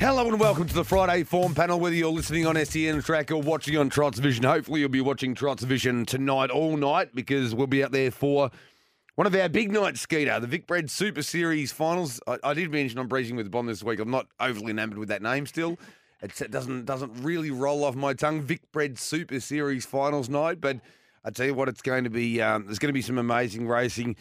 Hello and welcome to the Friday Form Panel. Whether you're listening on SEN Track or watching on Trots Vision, hopefully you'll be watching Trots Vision tonight all night because we'll be out there for one of our big nights, Skeeter, the Vic Bred Super Series finals. I, I did mention I'm breezing with Bond this week. I'm not overly enamoured with that name still. It's, it doesn't doesn't really roll off my tongue. Vic Bred Super Series finals night, but I tell you what, it's going to be. Um, there's going to be some amazing racing.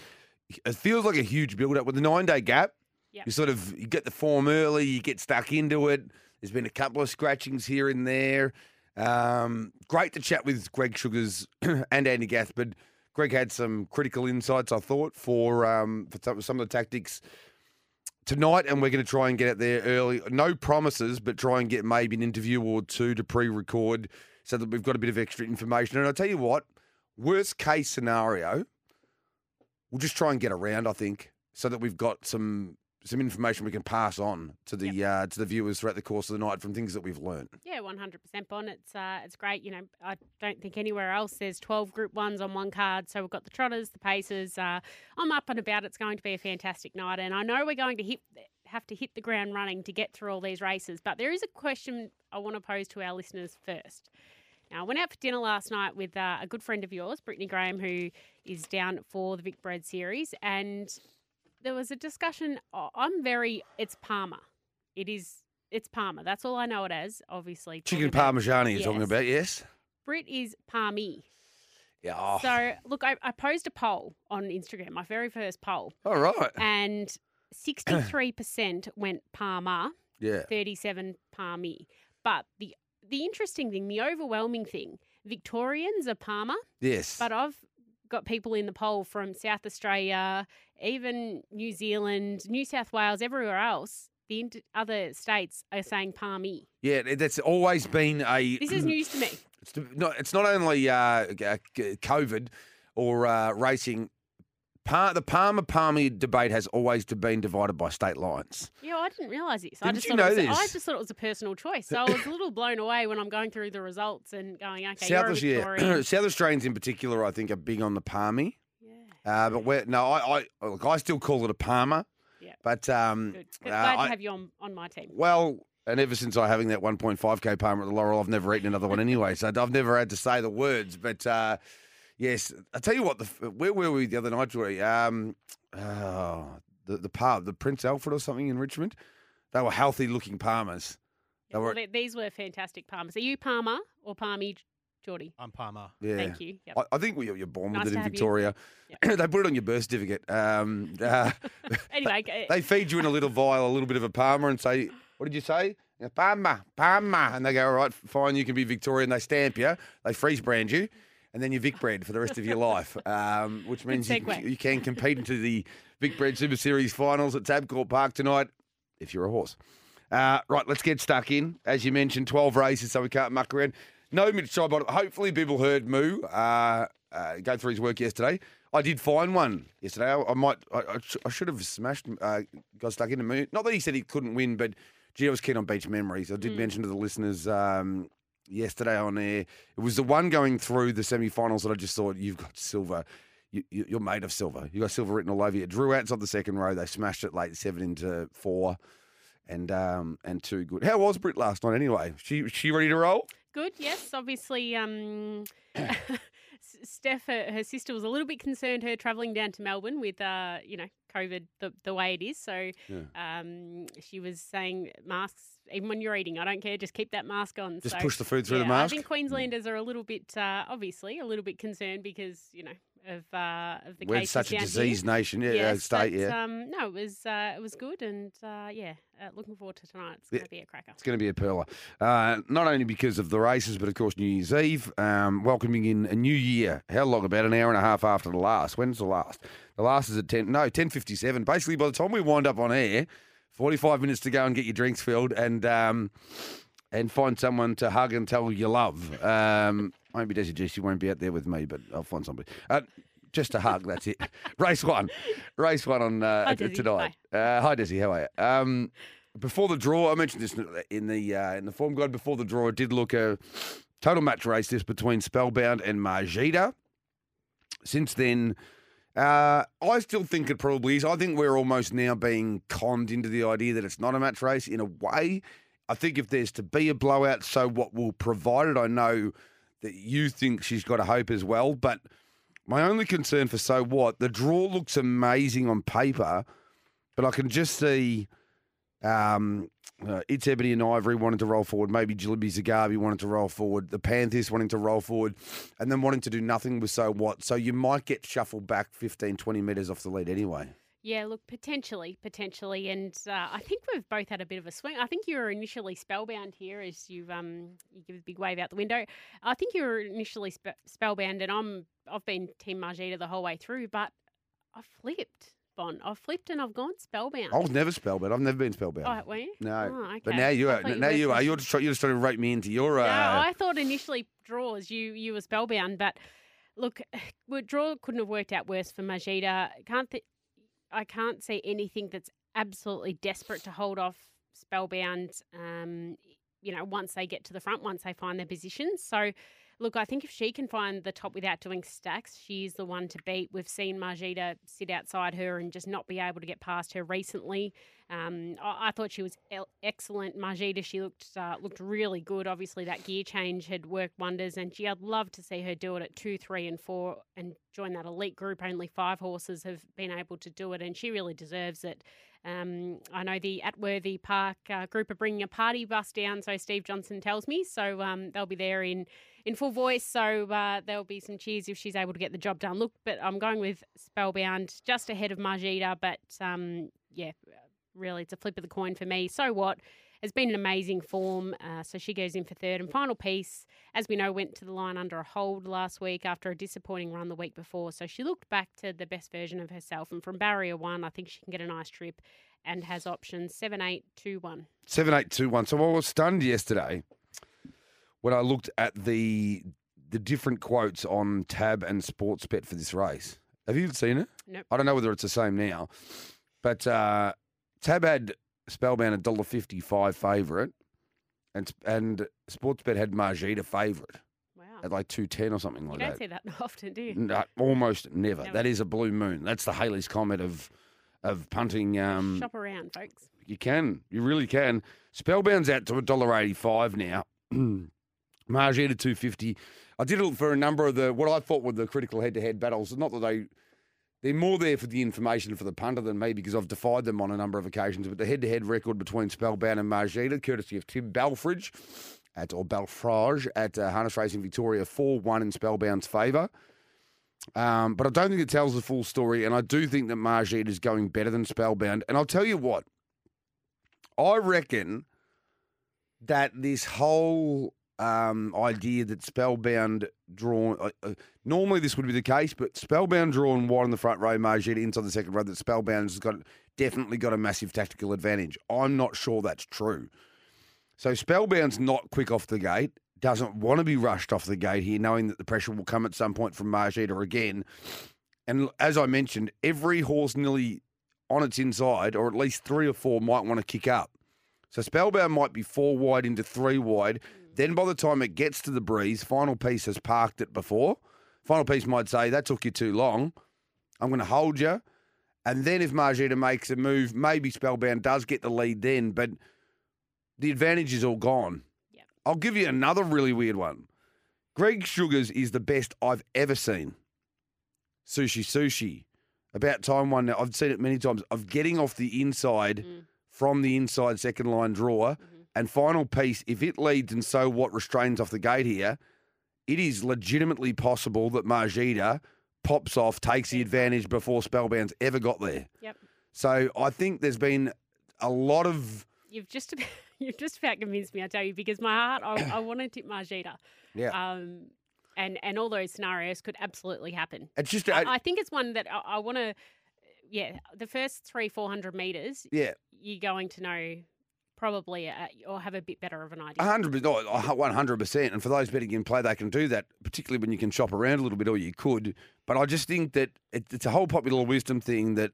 It feels like a huge build up with the nine day gap. Yep. You sort of you get the form early, you get stuck into it. There's been a couple of scratchings here and there. Um, great to chat with Greg Sugars and Andy Gath, but Greg had some critical insights, I thought, for um, for some, of the tactics tonight, and we're going to try and get out there early. No promises, but try and get maybe an interview or two to pre-record so that we've got a bit of extra information. And I'll tell you what, worst case scenario, we'll just try and get around. I think so that we've got some some information we can pass on to the uh, to the viewers throughout the course of the night from things that we've learned. Yeah, one hundred percent, Bon. It's uh, it's great. You know, I don't think anywhere else there's twelve Group Ones on one card. So we've got the Trotters, the Pacers. Uh, I'm up and about. It's going to be a fantastic night, and I know we're going to hit have to hit the ground running to get through all these races. But there is a question I want to pose to our listeners first. Now, I went out for dinner last night with uh, a good friend of yours, Brittany Graham, who is down for the Vic Bred series, and there was a discussion. oh, I'm very. It's Parma. It is. It's Parma. That's all I know it as. Obviously, Chicken parmigiani you're talking about, yes? Brit is Parmy. Yeah. Oh, So look, I, I posed a poll on Instagram, my very first poll, all right. and 63% went Parma, Yeah. 37 Palmy. But the the interesting thing, the overwhelming thing, Victorians are Parma, Yes. but I've got people in the poll from South Australia, even New Zealand, New South Wales, everywhere else. The other states are saying Palmy. yeah, that's always been a. This is news to me. It's not. It's not only uh, g- COVID or uh, racing. Par, the Palmer Palmy debate has always been divided by state lines. Yeah, I didn't realise this. Didn't just you it know was, I just thought it was a personal choice. So I was a little blown away when I'm going through the results and going, okay, South, you're a yeah. South Australians in particular, I think, are big on the Palmy. Uh, but we're, no, I, I look, I still call it a Palmer. Yeah. But um, good. uh, Glad I- to have you on, on my team. Well, and ever since I having that 1.5k Palmer at the Laurel, I've never eaten another one anyway. So I've never had to say the words. But uh, yes, I tell you what, the, where were we the other night, Jory? Um, oh, the the pub, the Prince Alfred or something in Richmond. They were healthy looking Palmers. They Well, were, th- these were fantastic Palmers. Are you Palmer or Palmy, Geordie? I'm Palmer. yeah. Thank you. Yep. I, I think we, you're born Nice with it in have you. Victoria. they put it on your birth certificate. Um, uh, anyway, g- they feed you in a little vial, a little bit of a Palmer, and say, "What did you say?" Palmer, Palmer, and they go, "All right, fine, you can be Victorian." They stamp you, they freeze brand you, and then you're Vic bred for the rest of your life, um, which means you, you can compete into the Vic Bred Super Series finals at Tabcorp Park tonight if you're a horse. Uh, right, let's get stuck in. As you mentioned, 12 races, so we can't muck around. No Mitch Tribot. Hopefully, people heard Moo uh, uh, go through his work yesterday. I did find one yesterday. I, I might, I, I, sh- I should have smashed, uh, got stuck into Moo. Not that he said he couldn't win, but gee, I was keen on Beach Memories. I did mention to the listeners um, yesterday on air. It was the one going through the semi-finals that I just thought you've got silver. You, you, you're made of silver. You got silver written all over you. Drew outside the second row. They smashed it late seven into four, and um and two good. How was Brit last night anyway? She she ready to roll? Good. Yes, obviously. Um, Steph, her, her sister, was a little bit concerned. Her travelling down to Melbourne with, uh, you know, COVID the, the way it is. So, um, she was saying masks. Even when you're eating, I don't care. Just keep that mask on. Just so, push the food through the mask? I think Queenslanders are a little bit, uh, obviously, a little bit concerned because you know of uh, of the We're cases such a down disease here. nation, yeah, Yes, state, but, yeah. Um, no, it was uh, it was good, and uh, yeah, uh, looking forward to tonight. It's going to be a cracker. It's going to be a perler. Uh, not only because of the races, but of course New Year's Eve, um, welcoming in a new year. How long? About an hour and a half after the last. When's the last? The last is at ten. No, ten fifty-seven. Basically, by the time we wind up on air, forty-five minutes to go and get your drinks filled, and um, and find someone to hug and tell you love. Um, maybe Desi G, she won't be out there with me, but I'll find somebody. Uh, just a hug, that's it. Race one. Race one on uh, Hi, Desi. tonight. Uh, hi, Desi, how are you? Um, before the draw, I mentioned this in the uh, in the form guide. Before the draw, it did look a total match race this between Spellbound and Margita. Since then, uh, I still think it probably is. I think we're almost now being conned into the idea that it's not a match race in a way. I think if there's to be a blowout, so what will provide it. I know that you think she's got a hope as well, but my only concern for so what, the draw looks amazing on paper, but I can just see um, uh, it's Ebony and Ivory wanting to roll forward, maybe Jilibi Zagabi wanting to roll forward, the Panthers wanting to roll forward, and then wanting to do nothing with so what. So you might get shuffled back 15, 20 metres off the lead anyway. Yeah, look, potentially, potentially, and uh, I think we've both had a bit of a swing. I think you were initially spellbound here as you've um you give a big wave out the window. I think you were initially spe- spellbound, and I'm I've been Team Margita the whole way through, but I flipped, Bon. I've flipped and I've gone spellbound. I was never spellbound. I've never been spellbound. Oh, were you? No, Oh, okay. but now you are. thought Now you are. You're just, try- you're just trying to rate me into your. Uh, No, I thought initially draws you you were spellbound, but look, draw couldn't have worked out worse for Majida. Can't th- I can't see anything that's absolutely desperate to hold off spellbound. Um, you know, once they get to the front, once they find their positions. So. Look, I think if she can find the top without doing stacks, she's the one to beat. We've seen Margita sit outside her and just not be able to get past her recently. Um, I, I thought she was el- excellent. Margita, she looked uh, looked really good. Obviously, that gear change had worked wonders, and gee, I'd love to see her do it at two, three, and four, and join that elite group. Only five horses have been able to do it, and she really deserves it. Um, I know the Atworthy Park uh, group are bringing a party bus down, so Steve Johnson tells me. So um, they'll be there in in full voice. So uh, there'll be some cheers if she's able to get the job done. Look, but I'm going with Spellbound just ahead of Margita, but um, yeah, really, it's a flip of the coin for me. So what? Has been an amazing form, uh, so she goes in for third. And final piece, as we know, went to the line under a hold last week after a disappointing run the week before. So she looked back to the best version of herself. And from barrier one, I think she can get a nice trip and has options seven, eight, two, one. Seven eight two one. So I was stunned yesterday when I looked at the the different quotes on Tab and Sportsbet for this race. Have you seen it? Nope. I don't know whether it's the same now, but uh, Tab had Spellbound a dollar fifty five favourite, and and Sportsbet had Margita favourite Wow. at like two ten or something like that. You like don't that. see that often, do you? No, almost never. Never. That is a blue moon. That's the Halley's comet of of punting. Um, Shop around, folks. you can. You really can. Spellbound's out to a dollar eighty five now. Margie to two fifty. I did it for a number of the what I thought were the critical head to head battles. Not that they they're more there for the information for the punter than me because I've defied them on a number of occasions. But the head to head record between Spellbound and Margita, courtesy of Tim Belfridge at or Belfrage at uh, Harness Racing Victoria, four one in Spellbound's favour. Um, but I don't think it tells the full story, and I do think that Margit is going better than Spellbound. And I'll tell you what, I reckon that this whole um, idea that Spellbound drawn, uh, uh, normally this would be the case, but Spellbound drawn wide in the front row, Margit inside the second row, that Spellbound's got definitely got a massive tactical advantage. I'm not sure that's true. So Spellbound's not quick off the gate, doesn't want to be rushed off the gate here, knowing that the pressure will come at some point from Margita again. And as I mentioned, every horse nearly on its inside, or at least three or four, might want to kick up. So Spellbound might be four wide into three wide. Then by the time it gets to the breeze, final piece has parked it before. Final piece might say, that took you too long. I'm going to hold you. And then if Margita makes a move, maybe Spellbound does get the lead then, but the advantage is all gone. Yep. I'll give you another really weird one. Greg Sugars is the best I've ever seen. Sushi Sushi. About time one now. I've seen it many times of getting off the inside Mm. from the inside second line drawer. And final piece, if it leads and so what restrains off the gate here, it is legitimately possible that Margita pops off, takes the advantage before Spellbound's ever got there. Yep. So I think there's been a lot of You've just about, you've just about convinced me, I tell you, because my heart, I, I want to tip Margita. yeah. Um, and, and all those scenarios could absolutely happen. it's just I, I- I think it's one that I, I want to, yeah, the first three, 400 metres, yeah. you're going to know probably uh, or have a bit better of an idea. Hundred percent, oh, one hundred percent. And for those betting in play, they can do that, particularly when you can shop around a little bit, or you could. But I just think that it, it's a whole popular wisdom thing that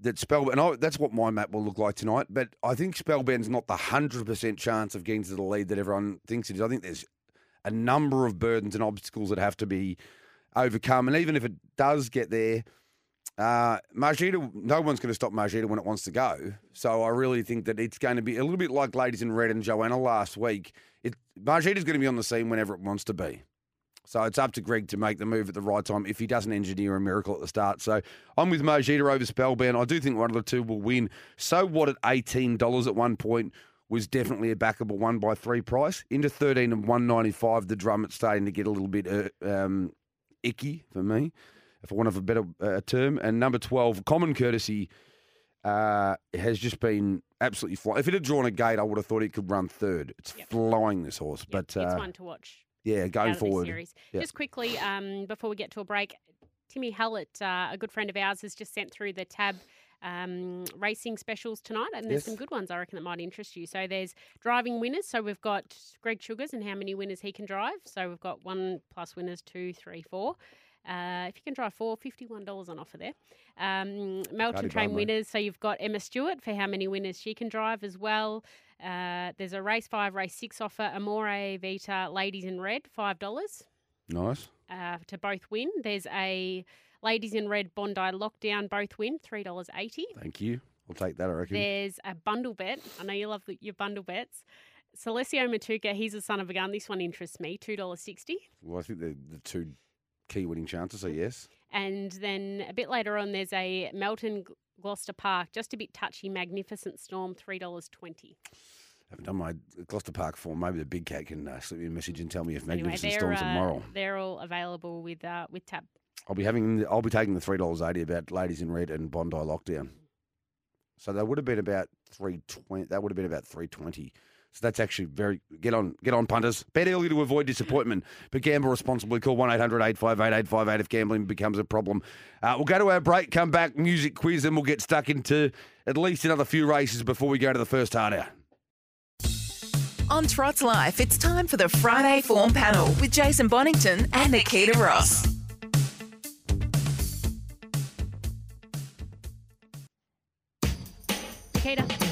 that Spellbound, and I, that's what my map will look like tonight. But I think Spellbound's not the hundred percent chance of getting to the lead that everyone thinks it is. I think there's a number of burdens and obstacles that have to be overcome, and even if it does get there. Uh, Margita, no one's going to stop Margita when it wants to go. So I really think that it's going to be a little bit like Ladies in Red and Joanna last week. It, Margita's going to be on the scene whenever it wants to be. So it's up to Greg to make the move at the right time if he doesn't engineer a miracle at the start. So I'm with Margita over Spellbound. I do think one of the two will win. So what at $18 at one point was definitely a backable one by three price. Into 13 and 195, the drum it's starting to get a little bit uh, um, icky for me for want of a better uh, term. And number 12, Common Courtesy, uh, has just been absolutely flying. If it had drawn a gate, I would have thought it could run third. It's Yep. flying, this horse. Yep, but uh, it's one to watch. yeah, going forward. Yeah. Just quickly, um, before we get to a break, Timmy Hallett, uh, a good friend of ours, has just sent through the tab. Um, racing specials tonight, and there's Yes. some good ones I reckon that might interest you. So there's driving winners. So we've got Greg Sugars and how many winners he can drive. So we've got one plus winners, two, three, four. Uh, if you can drive four, $51 on offer there. Um, Melton Train winners. So you've got Emma Stewart for how many winners she can drive as well. Uh, there's a race five, race six offer. Amore Vita Ladies in Red, $5 Nice. uh, to both win. There's a Ladies in Red Bondi Lockdown, both win, $3.80. Thank you. I'll take that, I reckon. There's a bundle bet. I know you love the, your bundle bets. Celestio Matuka, he's a son of a gun. This one interests me, $2.60. Well, I think they're the two key winning chances, so yes. And then a bit later on, there's a Melton Gloucester Park, just a bit touchy, Magnificent Storm, $3.20. I haven't done my Gloucester Park form. Maybe the big cat can uh, slip me a message and tell me if Magnificent Storms uh, are moral. they're all available with uh, with Tab. I'll be having. I'll be taking the three dollars eighty about Ladies in Red and Bondi Lockdown. So that would have been about three twenty. That would have been about three twenty. So that's actually very get on get on punters. Bet early to avoid disappointment, but gamble responsibly. Call one 858 if gambling becomes a problem. Uh, we'll go to our break, come back, music quiz, and we'll get stuck into at least another few races before we go to the first hard out. On Trots Life, it's time for the Friday Form Panel with Jason Bonnington and Nikkita Ross. Nikkita,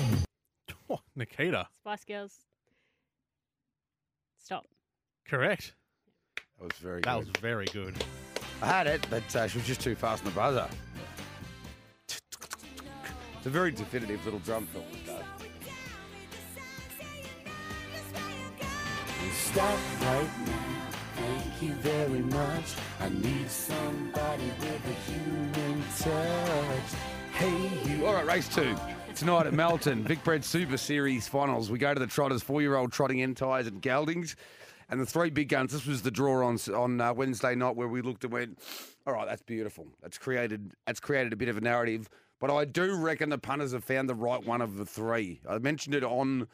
Oh, Nikkita. Spice Girls. Stop. Correct. That was very good. That good. was very good. I had it, but uh, she was just too fast on the buzzer. It's a very definitive little drum fill. this does. Stop right now. Thank you very much. I need somebody with a human touch. Hey, you. All right, race two. Tonight at Melton, Vic Bred Super Series finals. We go to the Trotters, four year old trotting Entires and Geldings. And the three big guns. This was the draw on on uh, Wednesday night where we looked and went, all right, that's beautiful. That's created that's created a bit of a narrative. But I do reckon the punters have found the right one of the three. I mentioned it on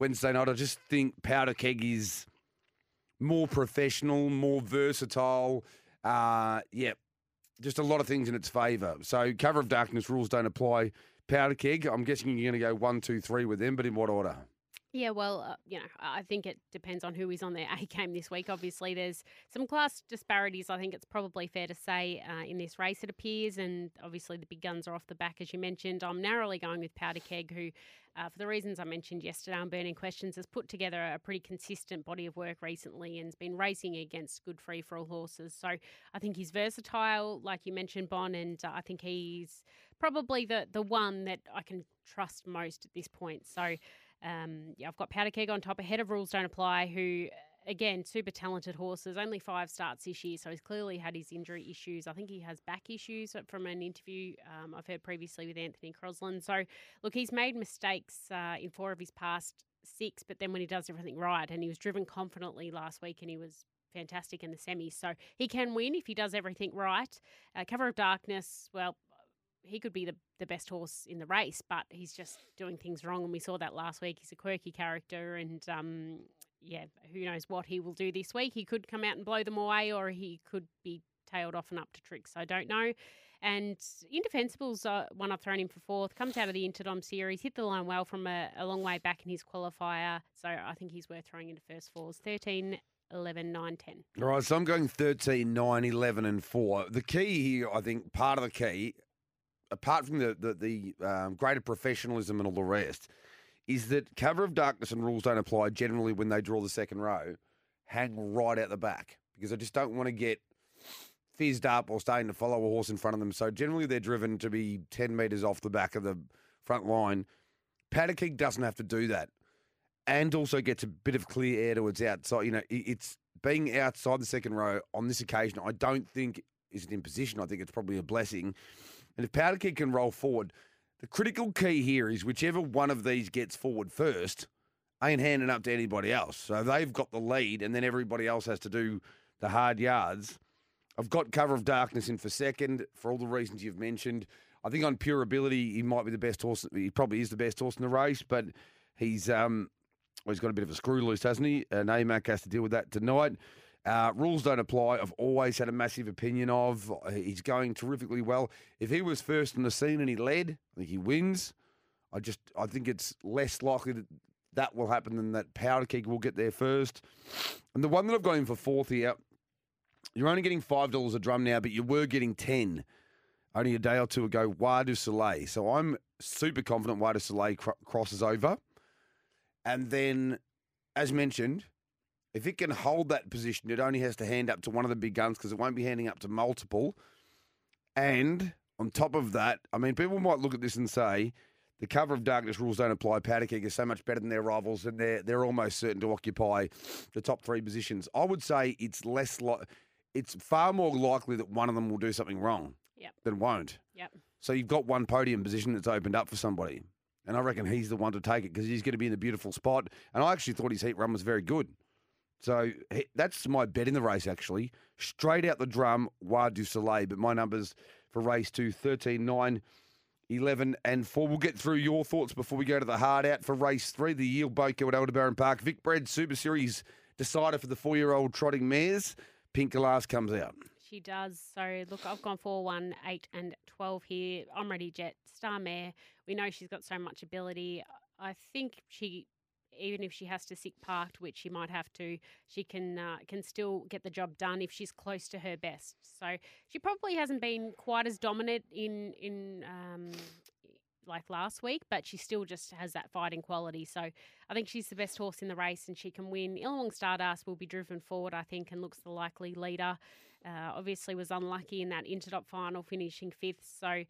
Wednesday night. I just think Powder Keg is more professional, more versatile. Uh, yeah, just a lot of things in its favour. So cover of darkness rules don't apply. Powder keg. I'm guessing you're going to go one, two, three with them, but in what order? Yeah, well, uh, you know, I think it depends on who is on their A game this week. Obviously, there's some class disparities. I think it's probably fair to say uh, in this race it appears, and obviously the big guns are off the back, as you mentioned. I'm narrowly going with Powder Keg, who, uh, for the reasons I mentioned yesterday on Burning Questions, has put together a pretty consistent body of work recently and's been racing against good free for all horses. So I think he's versatile, like you mentioned, Bon, and uh, I think he's probably the the one that I can trust most at this point. So. Um, yeah, I've got Powder Keg on top. Ahead of Rules Don't Apply, who, again, super talented horses. Only five starts this year, so he's clearly had his injury issues. I think he has back issues from an interview um, I've heard previously with Anthony Crosland. So, look, he's made mistakes uh, in four of his past six, but then when he does everything right, and he was driven confidently last week, and he was fantastic in the semis. So he can win if he does everything right. Uh, Cover of Darkness, well, he could be the, the best horse in the race, but he's just doing things wrong. And we saw that last week. He's a quirky character, and um, yeah, who knows what he will do this week. He could come out and blow them away, or he could be tailed off and up to tricks. I don't know. And Indefensible's uh, one I've thrown in for fourth. Comes out of the Interdom series, hit the line well from a, a long way back in his qualifier. So I think he's worth throwing into first fours. 13, 11, 9, 10. All right, so I'm going 13, 9, 11, and 4. The key here, I think, part of the key, apart from the, the, the um, greater professionalism and all the rest, is that cover of darkness and rules don't apply generally when they draw the second row, hang right out the back because I just don't want to get fizzed up or starting to follow a horse in front of them. So generally they're driven to be 10 metres off the back of the front line. Powder Keg doesn't have to do that and also gets a bit of clear air to its outside. You know, it's being outside the second row on this occasion. I don't think is an imposition. I think it's probably a blessing. And if Powder Keg can roll forward, the critical key here is whichever one of these gets forward first ain't handing up to anybody else. So they've got the lead, and then everybody else has to do the hard yards. I've got cover of darkness in for second for all the reasons you've mentioned. I think on pure ability, he might be the best horse. He probably is the best horse in the race, but he's um, well, he's got a bit of a screw loose, hasn't he? And AMAC has to deal with that tonight. Uh, rules don't apply. I've always had a massive opinion of. He's going terrifically well. If he was first on the scene and he led, I think he wins. I just I think it's less likely that that will happen than that Powder Keg will get there first. And the one that I've got in for fourth here, you're only getting five dollars a drum now, but you were getting ten only a day or two ago. Wa du Soleil. So I'm super confident Wa du Soleil cr- crosses over. And then, as mentioned, if it can hold that position, it only has to hand up to one of the big guns because it won't be handing up to multiple. And on top of that, I mean, people might look at this and say the cover of darkness rules don't apply. Powder Keg is so much better than their rivals, and they're they're almost certain to occupy the top three positions. I would say it's less like it's far more likely that one of them will do something wrong Yep. than won't. Yep. So you've got one podium position that's opened up for somebody. And I reckon he's the one to take it because he's going to be in a beautiful spot. And I actually thought his heat run was very good. So he- that's my bet in the race, actually. Straight out the drum, Wa du Soleil. But my numbers for race two 13, 9, 11, and 4. We'll get through your thoughts before we go to the hard out for race three, the Yield Boko at Aldebaran Park. Vic Bred Super Series decider for the four year old trotting mares. Pink Glass comes out. She does. So look, I've gone four, one, eight, and twelve here. I'm ready, Jet Star Mare. We know she's got so much ability. I think she, even if she has to sit parked, which she might have to, she can uh, can still get the job done if she's close to her best. So she probably hasn't been quite as dominant in in. Um, like last week, but she still just has that fighting quality. So I think she's the best horse in the race and she can win. Illawong Stardust will be driven forward, I think, and looks the likely leader. Uh, obviously, was unlucky in that Interdom final, finishing fifth. So,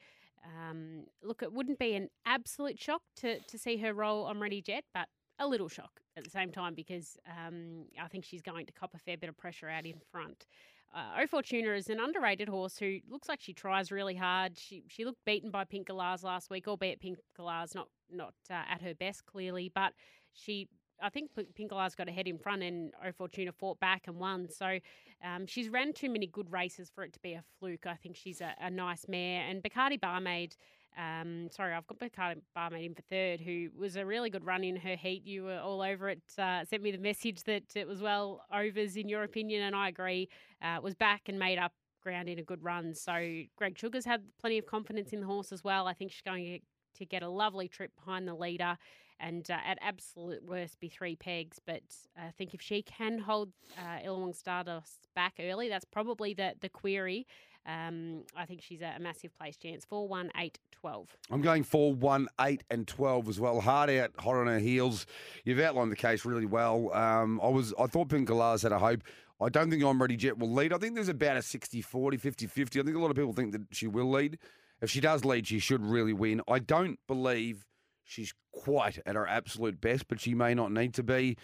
um, look, it wouldn't be an absolute shock to, to see her roll on Ready Jet, but a little shock at the same time because um, I think she's going to cop a fair bit of pressure out in front. Uh, O Fortuna is an underrated horse who looks like she tries really hard. She she looked beaten by Pink Galahs last week, albeit Pink Galahs not not uh, at her best clearly, but she I think P- Pink Galahs got ahead in front and O Fortuna fought back and won. So um, she's ran too many good races for it to be a fluke. I think she's a, a nice mare. And Bacardi Barmaid, um, sorry, I've got Bacardi Barmaid in for third, who was a really good run in her heat. You were all over it. Uh, sent me the message that it was well overs in your opinion, and I agree. Uh, was back and made up ground in a good run. So Greg Sugar's had plenty of confidence in the horse as well. I think she's going to get, a lovely trip behind the leader and uh, at absolute worst be three pegs. But I think if she can hold uh, Illawong Stardust back early, that's probably the, the query. Um, I think she's a, a massive place chance. 4 1 8 12. I'm going for one, eight, and twelve as well. Hard out, hot on her heels. You've outlined the case really well. Um, I was, I thought Pink Galahs had a hope. I don't think I'm ready Jet will lead. I think there's about a 60 40, 50 50. I think a lot of people think that she will lead. If she does lead, she should really win. I don't believe she's quite at her absolute best, but she may not need to be.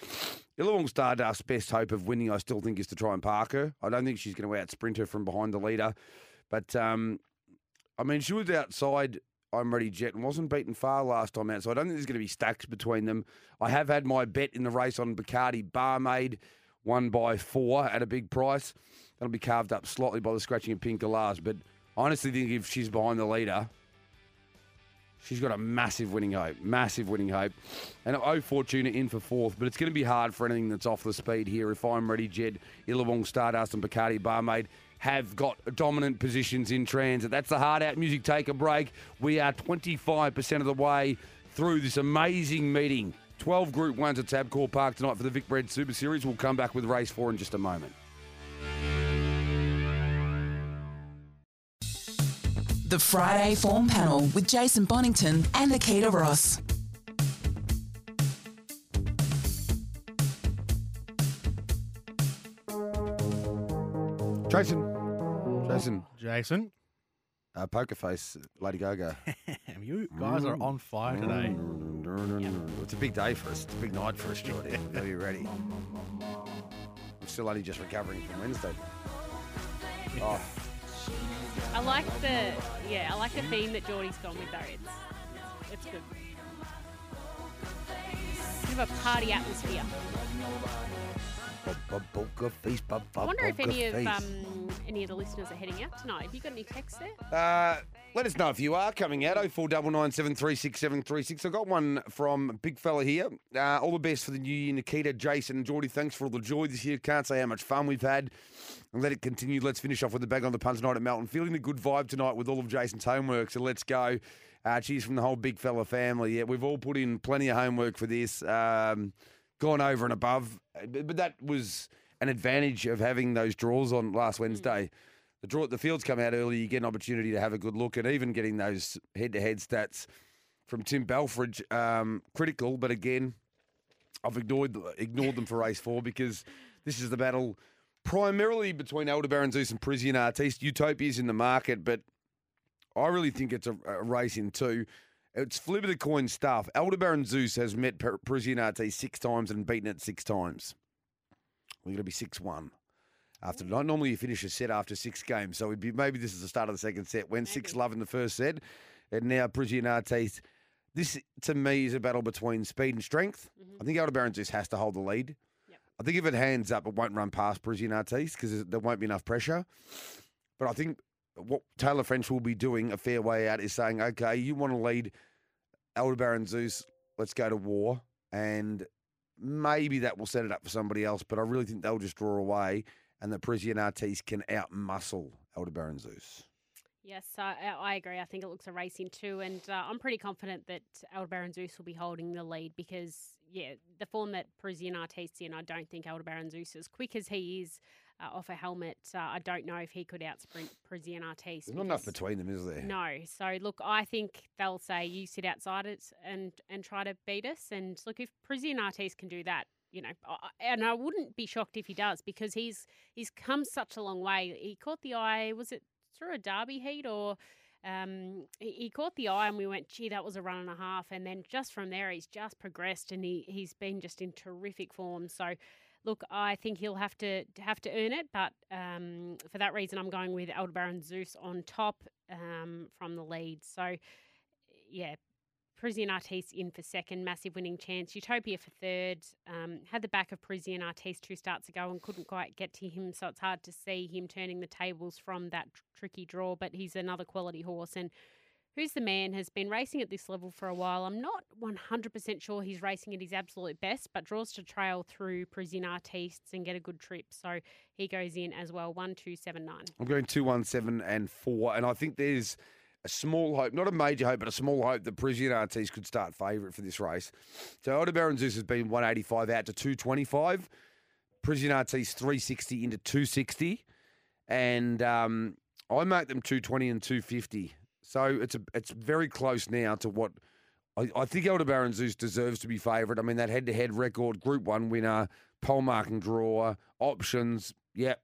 Illawong Stardust's best hope of winning, I still think, is to try and park her. I don't think she's going to out sprint her from behind the leader. But um, I mean, she was outside. I'm ready, Jet, and wasn't beaten far last time out. So I don't think there's going to be stacks between them. I have had my bet in the race on Bacardi Barmaid, won by four at a big price. That'll be carved up slightly by the scratching of Pink Galahs. But I honestly think if she's behind the leader, She's got a massive winning hope, massive winning hope. And Oh Fortuna in for fourth, but it's going to be hard for anything that's off the speed here. If I'm ready, Jed, Illawong, Stardust, and Bacardi Barmaid have got dominant positions in transit. That's the hard out music. Take a break. We are 25% of the way through this amazing meeting. 12 Group 1s at Tabcorp Park tonight for the Vic Bred Super Series. We'll come back with race four in just a moment. The Friday Form Panel with Jason Bonnington and Nikkita Ross. Jason. Jason. Jason, Uh, poker face, Lady Gaga. you guys are on fire today. It's a big day for us. It's a big night for us, Jordy. Are you ready? I'm still only just recovering from Wednesday. Oh, I like the yeah, I like the theme that Geordie's gone with though. It's it's good. Of a party atmosphere. I wonder if any of um, any of the listeners are heading out tonight. Have you got any texts there? Uh, let us know if you are coming out. 0499736736. I got one from Big Fella here. Uh, all the best for the new year, Nikkita, Jason, and Geordie. Thanks for all the joy this year. Can't say how much fun we've had. And let it continue. Let's finish off with the bag on the puns tonight at Melton. Feeling the good vibe tonight with all of Jason's homework. So let's go. Uh, cheers from the whole Big Fella family. Yeah, we've all put in plenty of homework for this. Um, gone over and above. But but that was an advantage of having those draws on last Wednesday. The draw, the fields come out early. You get an opportunity to have a good look, and even getting those head-to-head stats from Tim Belfridge, um, critical. But again, I've ignored ignored them for race four because this is the battle primarily between Aldebaran Zeus and Parisian Artiste. Utopia's in the market, but I really think it's a, a race in two. It's flip of the coin stuff. Aldebaran Zeus has met Parisian Artiste six times and beaten it six times. We're going to be 6 1 after tonight. Normally, you finish a set after six games. So it'd be, maybe this is the start of the second set. Went 6 love in the first set. And now Parisian Artiste. This, to me, is a battle between speed and strength. Mm-hmm. I think Aldebaran Zeus has to hold the lead. Yep. I think if it hands up, it won't run past Parisian Artiste because there won't be enough pressure. But I think what Taylor French will be doing a fair way out is saying, okay, you want to lead Aldebaran Zeus, let's go to war. And maybe that will set it up for somebody else. But I really think they'll just draw away and the Parisian Artiste can out muscle Aldebaran Zeus. Yes, I, I agree. I think it looks a race in two, and uh, I'm pretty confident that Aldebaran Zeus will be holding the lead because, yeah, the form that Parisian Artiste in, I don't think Aldebaran Zeus, as quick as he is uh, off a helmet, uh, I don't know if he could outsprint Parisian Artiste. There's not enough between them, is there? No. So look, I think they'll say you sit outside it and and try to beat us. And look, if Parisian Artiste can do that, you know, and I wouldn't be shocked if he does because he's he's come such a long way. He caught the eye. Was it through a derby heat or? Um, he, he caught the eye and we went, gee, that was a run and a half. And then just from there, he's just progressed and he, he's been just in terrific form. So, look, I think he'll have to have to earn it, but um, for that reason, I'm going with Aldebaran Zeus on top um, from the lead. So, yeah, Parisian Artiste in for second, massive winning chance. Utopia for third. Um, had the back of Parisian Artiste two starts ago and couldn't quite get to him, so it's hard to see him turning the tables from that tr- tricky draw. But he's another quality horse and. Who's the man has been racing at this level for a while. I'm not 100% sure he's racing at his absolute best, but draws to trail through Parisian Artistes and get a good trip. So he goes in as well, 1279. I'm going two, one, seven, and four, and I think there's a small hope, not a major hope, but a small hope that Parisian Artiste could start favourite for this race. So Aldebaran Zeus has been 185 out to 225. Parisian Artiste 360 into 260, and um, I make them 220 and 250. So it's a it's very close now to what I, I think Aldebaran Zeus deserves to be favourite. I mean that head to head record, Group One winner, pole marking drawer, options, yep.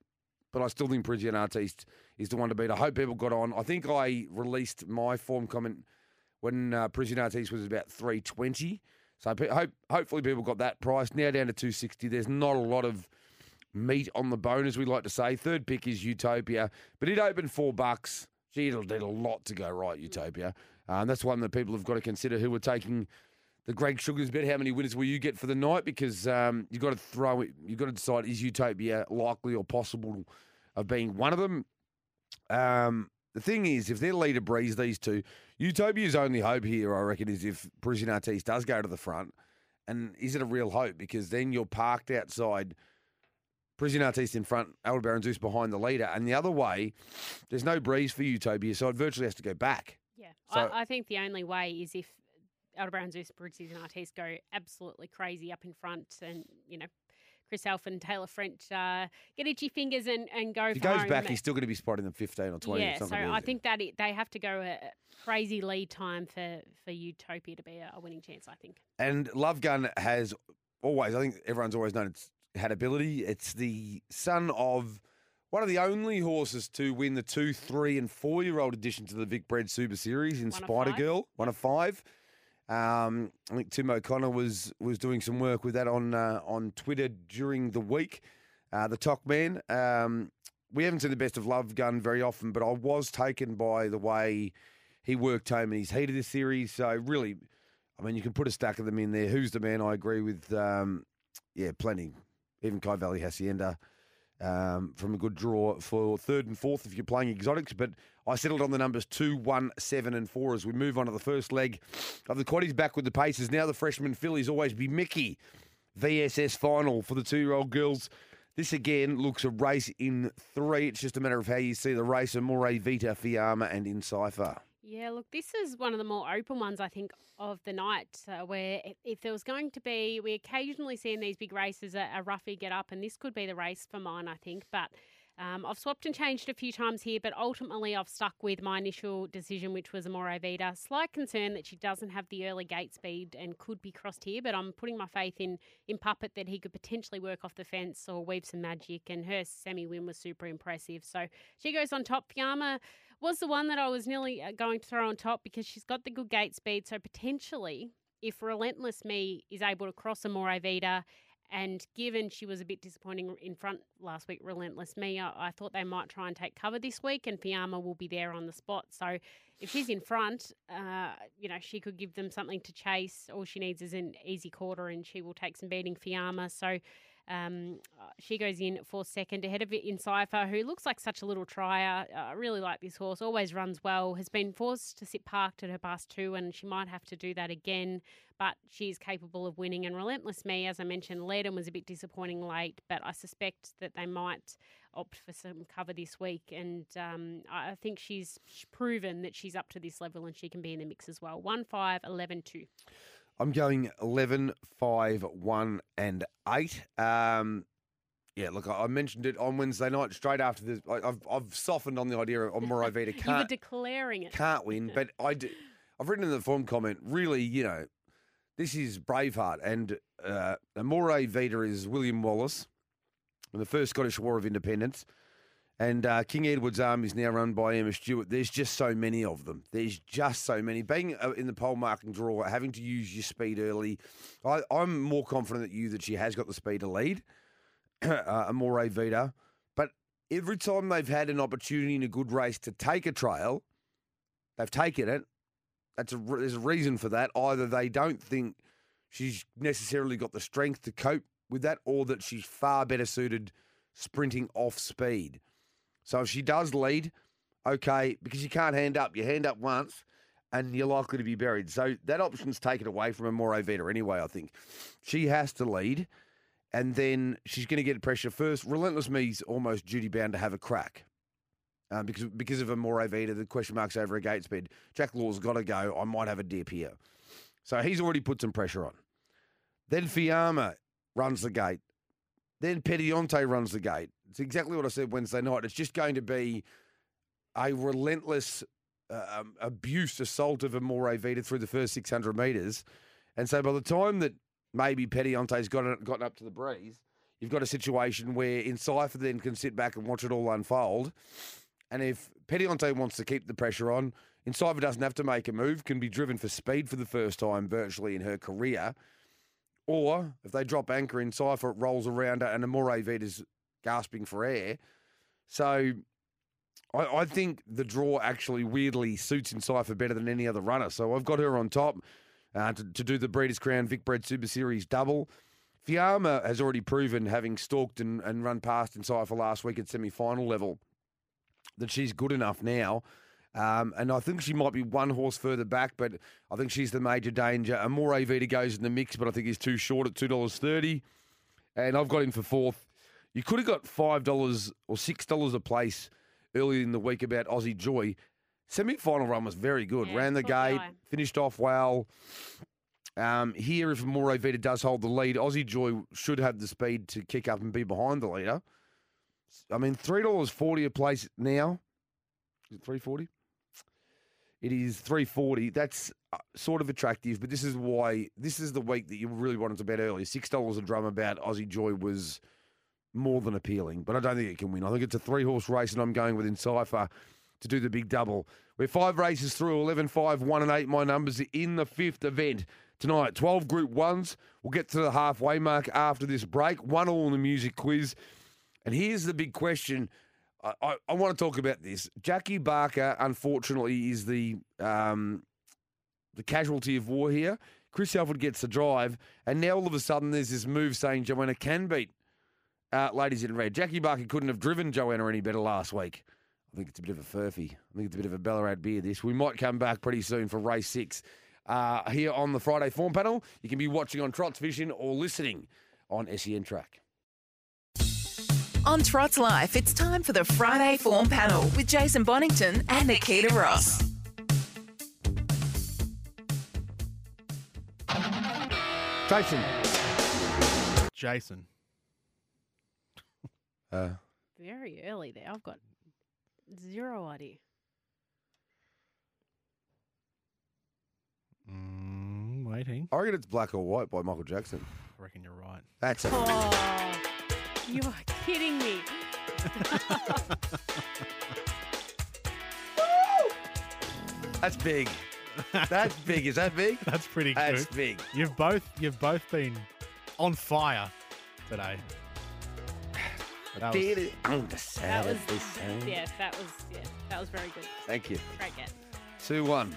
But I still think Parisian Artiste is the one to beat. I hope people got on. I think I released my form comment when uh, Parisian Artiste was about 320. So pe- hope, hopefully people got that price. Now down to 260. There's not a lot of meat on the bone, as we like to say. Third pick is Utopia, but it opened four bucks. It'll need a lot to go right, Utopia. Um, that's one that people have got to consider who are taking the Greg Sugars bet. How many winners will you get for the night? Because um, you've got to throw it. You've got to decide is Utopia likely or possible of being one of them. Um, the thing is, if they're leader breeze, these two, Utopia's only hope here, I reckon, is if Parisian Artiste does go to the front. And is it a real hope? Because then you're parked outside Parisian Artiste in front, Aldebaran Zeus behind the leader. And the other way, there's no breeze for Utopia, so it virtually has to go back. Yeah, So- I, I think the only way is if Aldebaran Zeus, Bridges, and Artiste go absolutely crazy up in front, and you know, Chris Alford and Taylor French uh, get itchy fingers and, and go. If he goes home. back, he's still going to be spotting them 15 or 20. yeah, so not gonna be I think that it, they have to go a crazy lead time for for Utopia to be a winning chance. I think. And Love Gun has always, I think everyone's always known it's had ability. It's the son of one of the only horses to win the two, three, and four year old edition to the Vic Bred Super Series in Spider. Girl, one of five. Um, I think Tim O'Connor was was doing some work with that on uh, on Twitter during the week. Uh, the Talk Man. Um, we haven't seen the best of Love Gun very often, but I was taken by the way he worked home in his heat of this series. So really, I mean, you can put a stack of them in there. Who's the man? I agree with. Um, yeah, plenty. Even Kai Valley Hacienda um, from a good draw for third and fourth if you're playing exotics. But I settled on the numbers two, one, seven, and four as we move on to the first leg of the quaddies back with the paces. Now the freshman fillies always be Mickey. VSS final for the two year old girls. This again looks a race in three. It's just a matter of how you see the race. Amore Vita, Fiamma, and Incipher. Yeah, look, this is one of the more open ones, I think, of the night, uh, where if, there was going to be, we occasionally see in these big races a, a roughie get up, and this could be the race for mine, I think. But um, I've swapped and changed a few times here, but ultimately I've stuck with my initial decision, which was Amore Vita. Slight concern that she doesn't have the early gate speed and could be crossed here, but I'm putting my faith in in Puppet that he could potentially work off the fence or weave some magic, and her semi win was super impressive. So she goes on top. Fiamma was the one that I was nearly uh, going to throw on top because she's got the good gate speed. So potentially, if Relentless Me is able to cross a Vita, and given she was a bit disappointing in front last week, Relentless Me, I, I thought they might try and take cover this week, and Fiamma will be there on the spot. So if she's in front, uh, you know, she could give them something to chase. All she needs is an easy quarter, and she will take some beating Fiamma. So um, uh, she goes in for second ahead of it in Cypher, who looks like such a little trier. Uh, I really like this horse, always runs well, has been forced to sit parked at her past two, and she might have to do that again, but she's capable of winning. And Relentless Me, as I mentioned, led and was a bit disappointing late, but I suspect that they might opt for some cover this week. And um, I think she's proven that she's up to this level and she can be in the mix as well. 1 5 11 2. I'm going 11, 5, 1, and 8. Um, yeah, look, I mentioned it on Wednesday night straight after this. I- I've, I've softened on the idea of Amore Vita You were can't, declaring it. can't win, but I do, I've written in the form comment, really, you know, this is Braveheart, and uh, Amore Vita is William Wallace in the first Scottish War of Independence. And uh, King Edward's army is now run by Emma Stewart. There's just so many of them. There's just so many. Being uh, in the pole marking draw, having to use your speed early, I, I'm more confident that you that she has got the speed to lead. uh, Amore Vita. But every time they've had an opportunity in a good race to take a trail, they've taken it. That's a, there's a reason for that. Either they don't think she's necessarily got the strength to cope with that, or that she's far better suited sprinting off speed. So if she does lead, okay, because you can't hand up. You hand up once, and you're likely to be buried. So that option's taken away from a Amore Vita anyway. I think she has to lead, and then she's going to get pressure first. Relentless Me's almost duty bound to have a crack. Um, because because of Amore Vita, the question marks over a gate speed. Jack Law's got to go. I might have a dip here. So he's already put some pressure on. Then Fiamma runs the gate. Then Petillante runs the gate. It's exactly what I said Wednesday night. It's just going to be a relentless uh, um, abuse, assault of Amore Vita through the first 600 metres. And so by the time that maybe Petillante's gotten, gotten up to the breeze, you've got a situation where Incipher then can sit back and watch it all unfold. And if Petillante wants to keep the pressure on, Incipher doesn't have to make a move, can be driven for speed for the first time virtually in her career. Or if they drop anchor Incipher, it rolls around and Amore Vita's gasping for air. So I, I think the draw actually weirdly suits Incipher better than any other runner. So I've got her on top uh, to, to do the Breeders' Crown Vic Bred Super Series double. Fiamma has already proven, having stalked and, and run past Incipher last week at semi final level, that she's good enough now. Um, and I think she might be one horse further back, but I think she's the major danger. And more AV goes in the mix, but I think he's too short at two dollars thirty. And I've got him for fourth. You could have got five dollars or six dollars a place earlier in the week about Aussie Joy. Semi-final run was very good. Yeah, Ran the gate, finished off well. Um, here, if Amore Vita does hold the lead, Aussie Joy should have the speed to kick up and be behind the leader. I mean, three dollars forty a place now. Is it three forty? It is three forty. That's uh, sort of attractive, but this is why this is the week that you really wanted to bet earlier. Six dollars a drum about Aussie Joy was more than appealing, but I don't think it can win. I think it's a three horse race, and I'm going with Incipher to do the big double. We're five races through 11, 5, 1, and 8. My numbers in the fifth event tonight. 12 Group 1s. We'll get to the halfway mark after this break. One all in the music quiz. And here's the big question. I, I, I want to talk about this. Jackie Barker, unfortunately, is the um, the casualty of war here. Chris Alford gets the drive, and now all of a sudden there's this move saying Joanna can beat uh, ladies in red. Jackie Barker couldn't have driven Joanna any better last week. I think it's a bit of a furphy. I think it's a bit of a Ballarat beer, this. We might come back pretty soon for race six. Uh, here on the Friday form panel, you can be watching on Trots Vision or listening on SEN Track. On Trots Life, it's time for the Friday Form Panel with Jason Bonnington and Nikkita Ross. Jason. Jason. Uh, Very early there. I've got zero idea. Mm, waiting. I reckon it's Black or White by Michael Jackson. I reckon you're right. That's a Oh, you are kidding me. That's big. That's big. Is that big? That's pretty good. That's big. You've both you've both been on fire today. That was- Did it on the That was Saturday sun. yeah, that was yeah, that was very good. Thank you. Great get. Two one.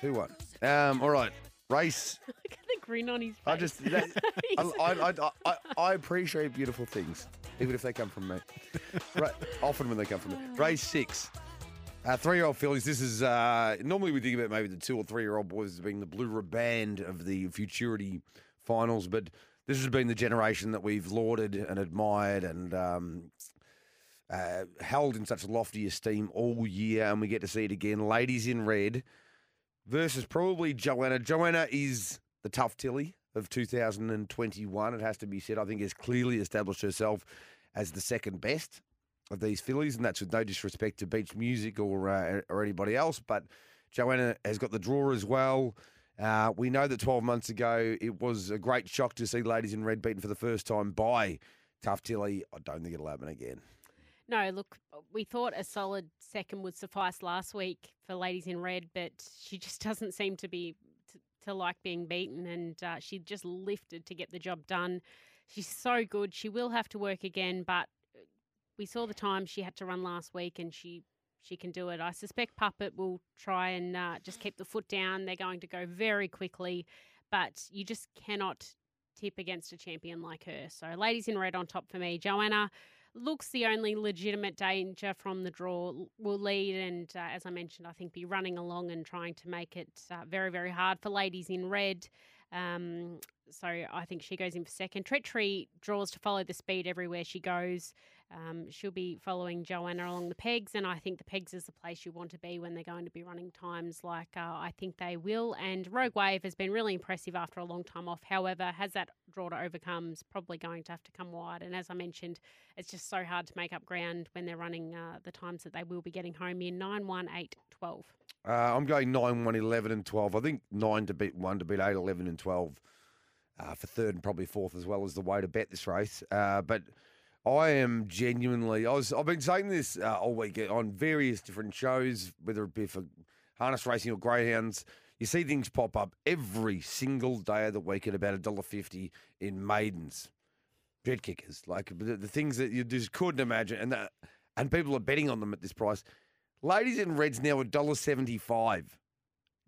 Two one. Um. All right. Race. Look at the grin on his face. I just. That, I, I, I, I, I appreciate beautiful things, even if they come from me. right. Often when they come from me. Race six. Uh, three-year-old fillies. This is uh, normally we think about maybe the two or three-year-old boys as being the blue riband of the futurity finals, but this has been the generation that we've lauded and admired and um, uh, held in such lofty esteem all year, and we get to see it again. Ladies in red versus probably Joanna. Joanna is the tough Tilly of 2021. It has to be said. I think has clearly established herself as the second best of these fillies, and that's with no disrespect to Beach Music or uh, or anybody else. But Joanna has got the draw as well. Uh, we know that 12 months ago it was a great shock to see ladies in red beaten for the first time by Tough Tilly. I don't think it'll happen again. No, look, we thought a solid second would suffice last week for Ladies in Red, but she just doesn't seem to be to, to like being beaten, and uh, she just lifted to get the job done. She's so good. She will have to work again, but uh, we saw the time she had to run last week, and she she can do it. I suspect Puppet will try and uh, just keep the foot down. They're going to go very quickly, but you just cannot tip against a champion like her. So, Ladies in Red on top for me. Joanna looks the only legitimate danger from the draw will lead and uh, as i mentioned i think be running along and trying to make it uh, very very hard for ladies in red um, so i think she goes in for second treachery draws to follow the speed everywhere she goes um, she'll be following Joanna along the pegs, and I think the pegs is the place you want to be when they're going to be running times like uh, I think they will. And Rogue Wave has been really impressive after a long time off. However, has that draw to overcome is probably going to have to come wide. And as I mentioned, it's just so hard to make up ground when they're running uh, the times that they will be getting home in 9, 1, 8, 12. Uh, I'm going 9, 1, 11, and 12. I think 9 to beat 1 to beat 8, 11, and 12 uh, for third and probably fourth as well as the way to bet this race. Uh, but I am genuinely, I was, I've been saying this uh, all week on various different shows, whether it be for harness racing or greyhounds. You see things pop up every single day of the week at about $1.50 in maidens, jet kickers, like the, the things that you just couldn't imagine. And that, and people are betting on them at this price. Ladies in red's now $1.75.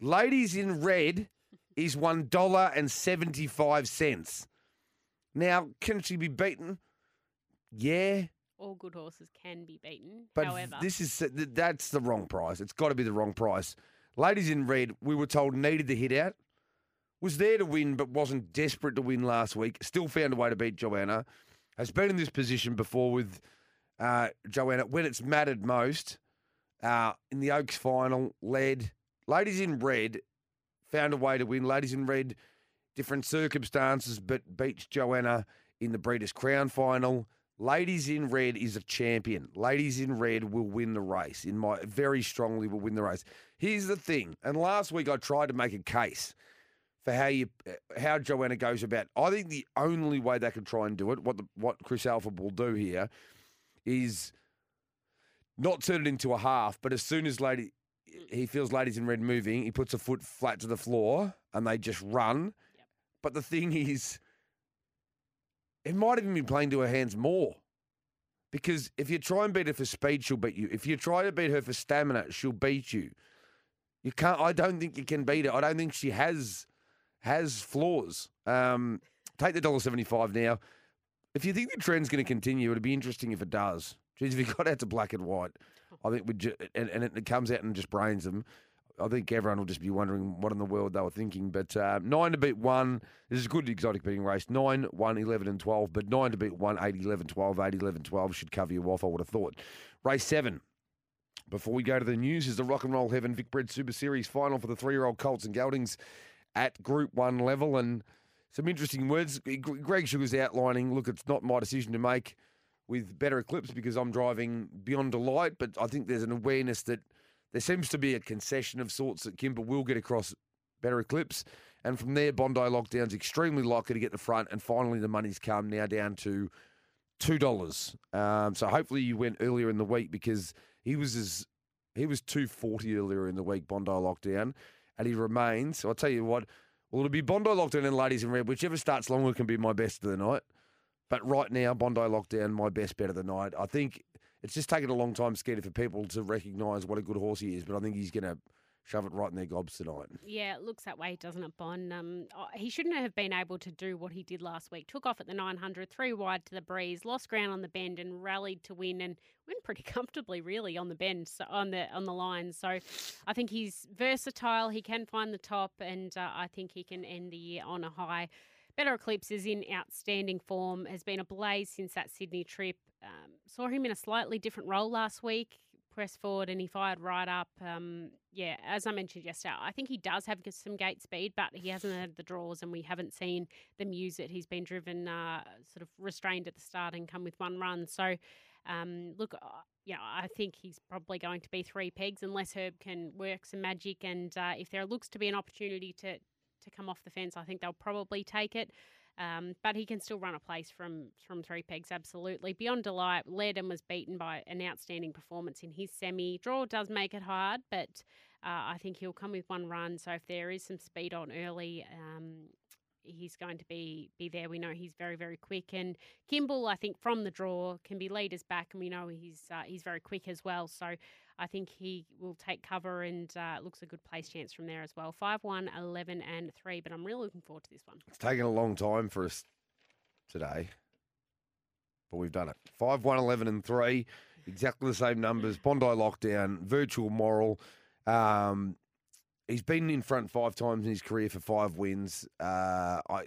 Ladies in red is $1.75. Now, can she be beaten? Yeah. all good horses can be beaten. But However, this is that's the wrong price. It's got to be the wrong price. Ladies in red, we were told needed the hit out, was there to win, but wasn't desperate to win last week. Still found a way to beat Joanna. Has been in this position before with uh, Joanna when it's mattered most. Uh, in the Oaks final, led. Ladies in red found a way to win. Ladies in red, different circumstances, but beats Joanna in the Breeders' Crown final. Ladies in red is a champion. Ladies in red will win the race. In my very strongly will win the race. Here's the thing, and last week I tried to make a case for how you uh, how Joanna goes about. I think the only way they can try and do it, what the, what Chris Alford will do here, is not turn it into a half, but as soon as lady he feels ladies in red moving, he puts a foot flat to the floor and they just run. But the thing is, it might even be playing to her hands more. Because if you try and beat her for speed, she'll beat you. If you try to beat her for stamina, she'll beat you. You can't. I don't think you can beat her. I don't think she has has flaws. Um, take the dollar seventy five now. If you think the trend's going to continue, it'd be interesting if it does. Geez, if you got out to black and white, I think we ju- and, and it comes out and just brains them. I think everyone will just be wondering what in the world they were thinking. But uh, nine to beat one. This is a good exotic betting race. Nine, one, 11, and 12. But nine to beat one, 8, 11, 12, 8, 11, 12 should cover you off, I would have thought. Race seven. Before we go to the news, is the Rock and Roll Heaven Vic Bred Super Series final for the three year old Colts and Geldings at Group 1 level. And some interesting words. Greg Sugars outlining look, it's not my decision to make with Better Eclipse because I'm driving Beyond Delight, but I think there's an awareness that there seems to be a concession of sorts that Kimber will get across Better Eclipse. And from there, Bondi Lockdown's extremely likely to get the front. And finally, the money's come now down to $2. Um, so hopefully you went earlier in the week because he was as he was 240 earlier in the week, Bondi Lockdown, and he remains. So I'll tell you what, well, it'll be Bondi Lockdown and Ladies in Red. Whichever starts longer can be my best of the night. But right now, Bondi Lockdown, my best bet of the night. I think it's just taken a long time, Skeeter, for people to recognise what a good horse he is. But I think he's going to shove it right in their gobs tonight. Yeah, it looks that way, doesn't it, Bon? Um, oh, he shouldn't have been able to do what he did last week. Took off at the 900, three wide to the breeze, lost ground on the bend, and rallied to win, and went pretty comfortably, really, on the bend, so on the on the line. So, I think he's versatile. He can find the top, and uh, I think he can end the year on a high. Better Eclipse is in outstanding form, has been ablaze since that Sydney trip. Um, saw him in a slightly different role last week, press forward, and he fired right up. Um, yeah, as I mentioned yesterday, I think he does have some gate speed, but he hasn't had the draws, and we haven't seen them use it. He's been driven uh, sort of restrained at the start and come with one run. So, um, look, uh, you know, I think he's probably going to be three pegs unless Herb can work some magic. And uh, if there looks to be an opportunity to to come off the fence, I think they'll probably take it. Um, but he can still run a place from from three pegs, absolutely. Beyond Delight led and was beaten by an outstanding performance in his semi. Draw does make it hard, but uh, I think he'll come with one run. So if there is some speed on early, um, he's going to be be there. We know he's very very quick, and Kimball, I think from the draw can be leaders back, and we know he's uh, he's very quick as well. So I think he will take cover and uh, looks a good place chance from there as well. 5 1, 11, and 3. But I'm really looking forward to this one. It's taken a long time for us today, but we've done it. 5, 1, 11, and 3. Exactly the same numbers. Bondi lockdown, virtual moral. Um, he's been in front five times in his career for five wins. Uh, I,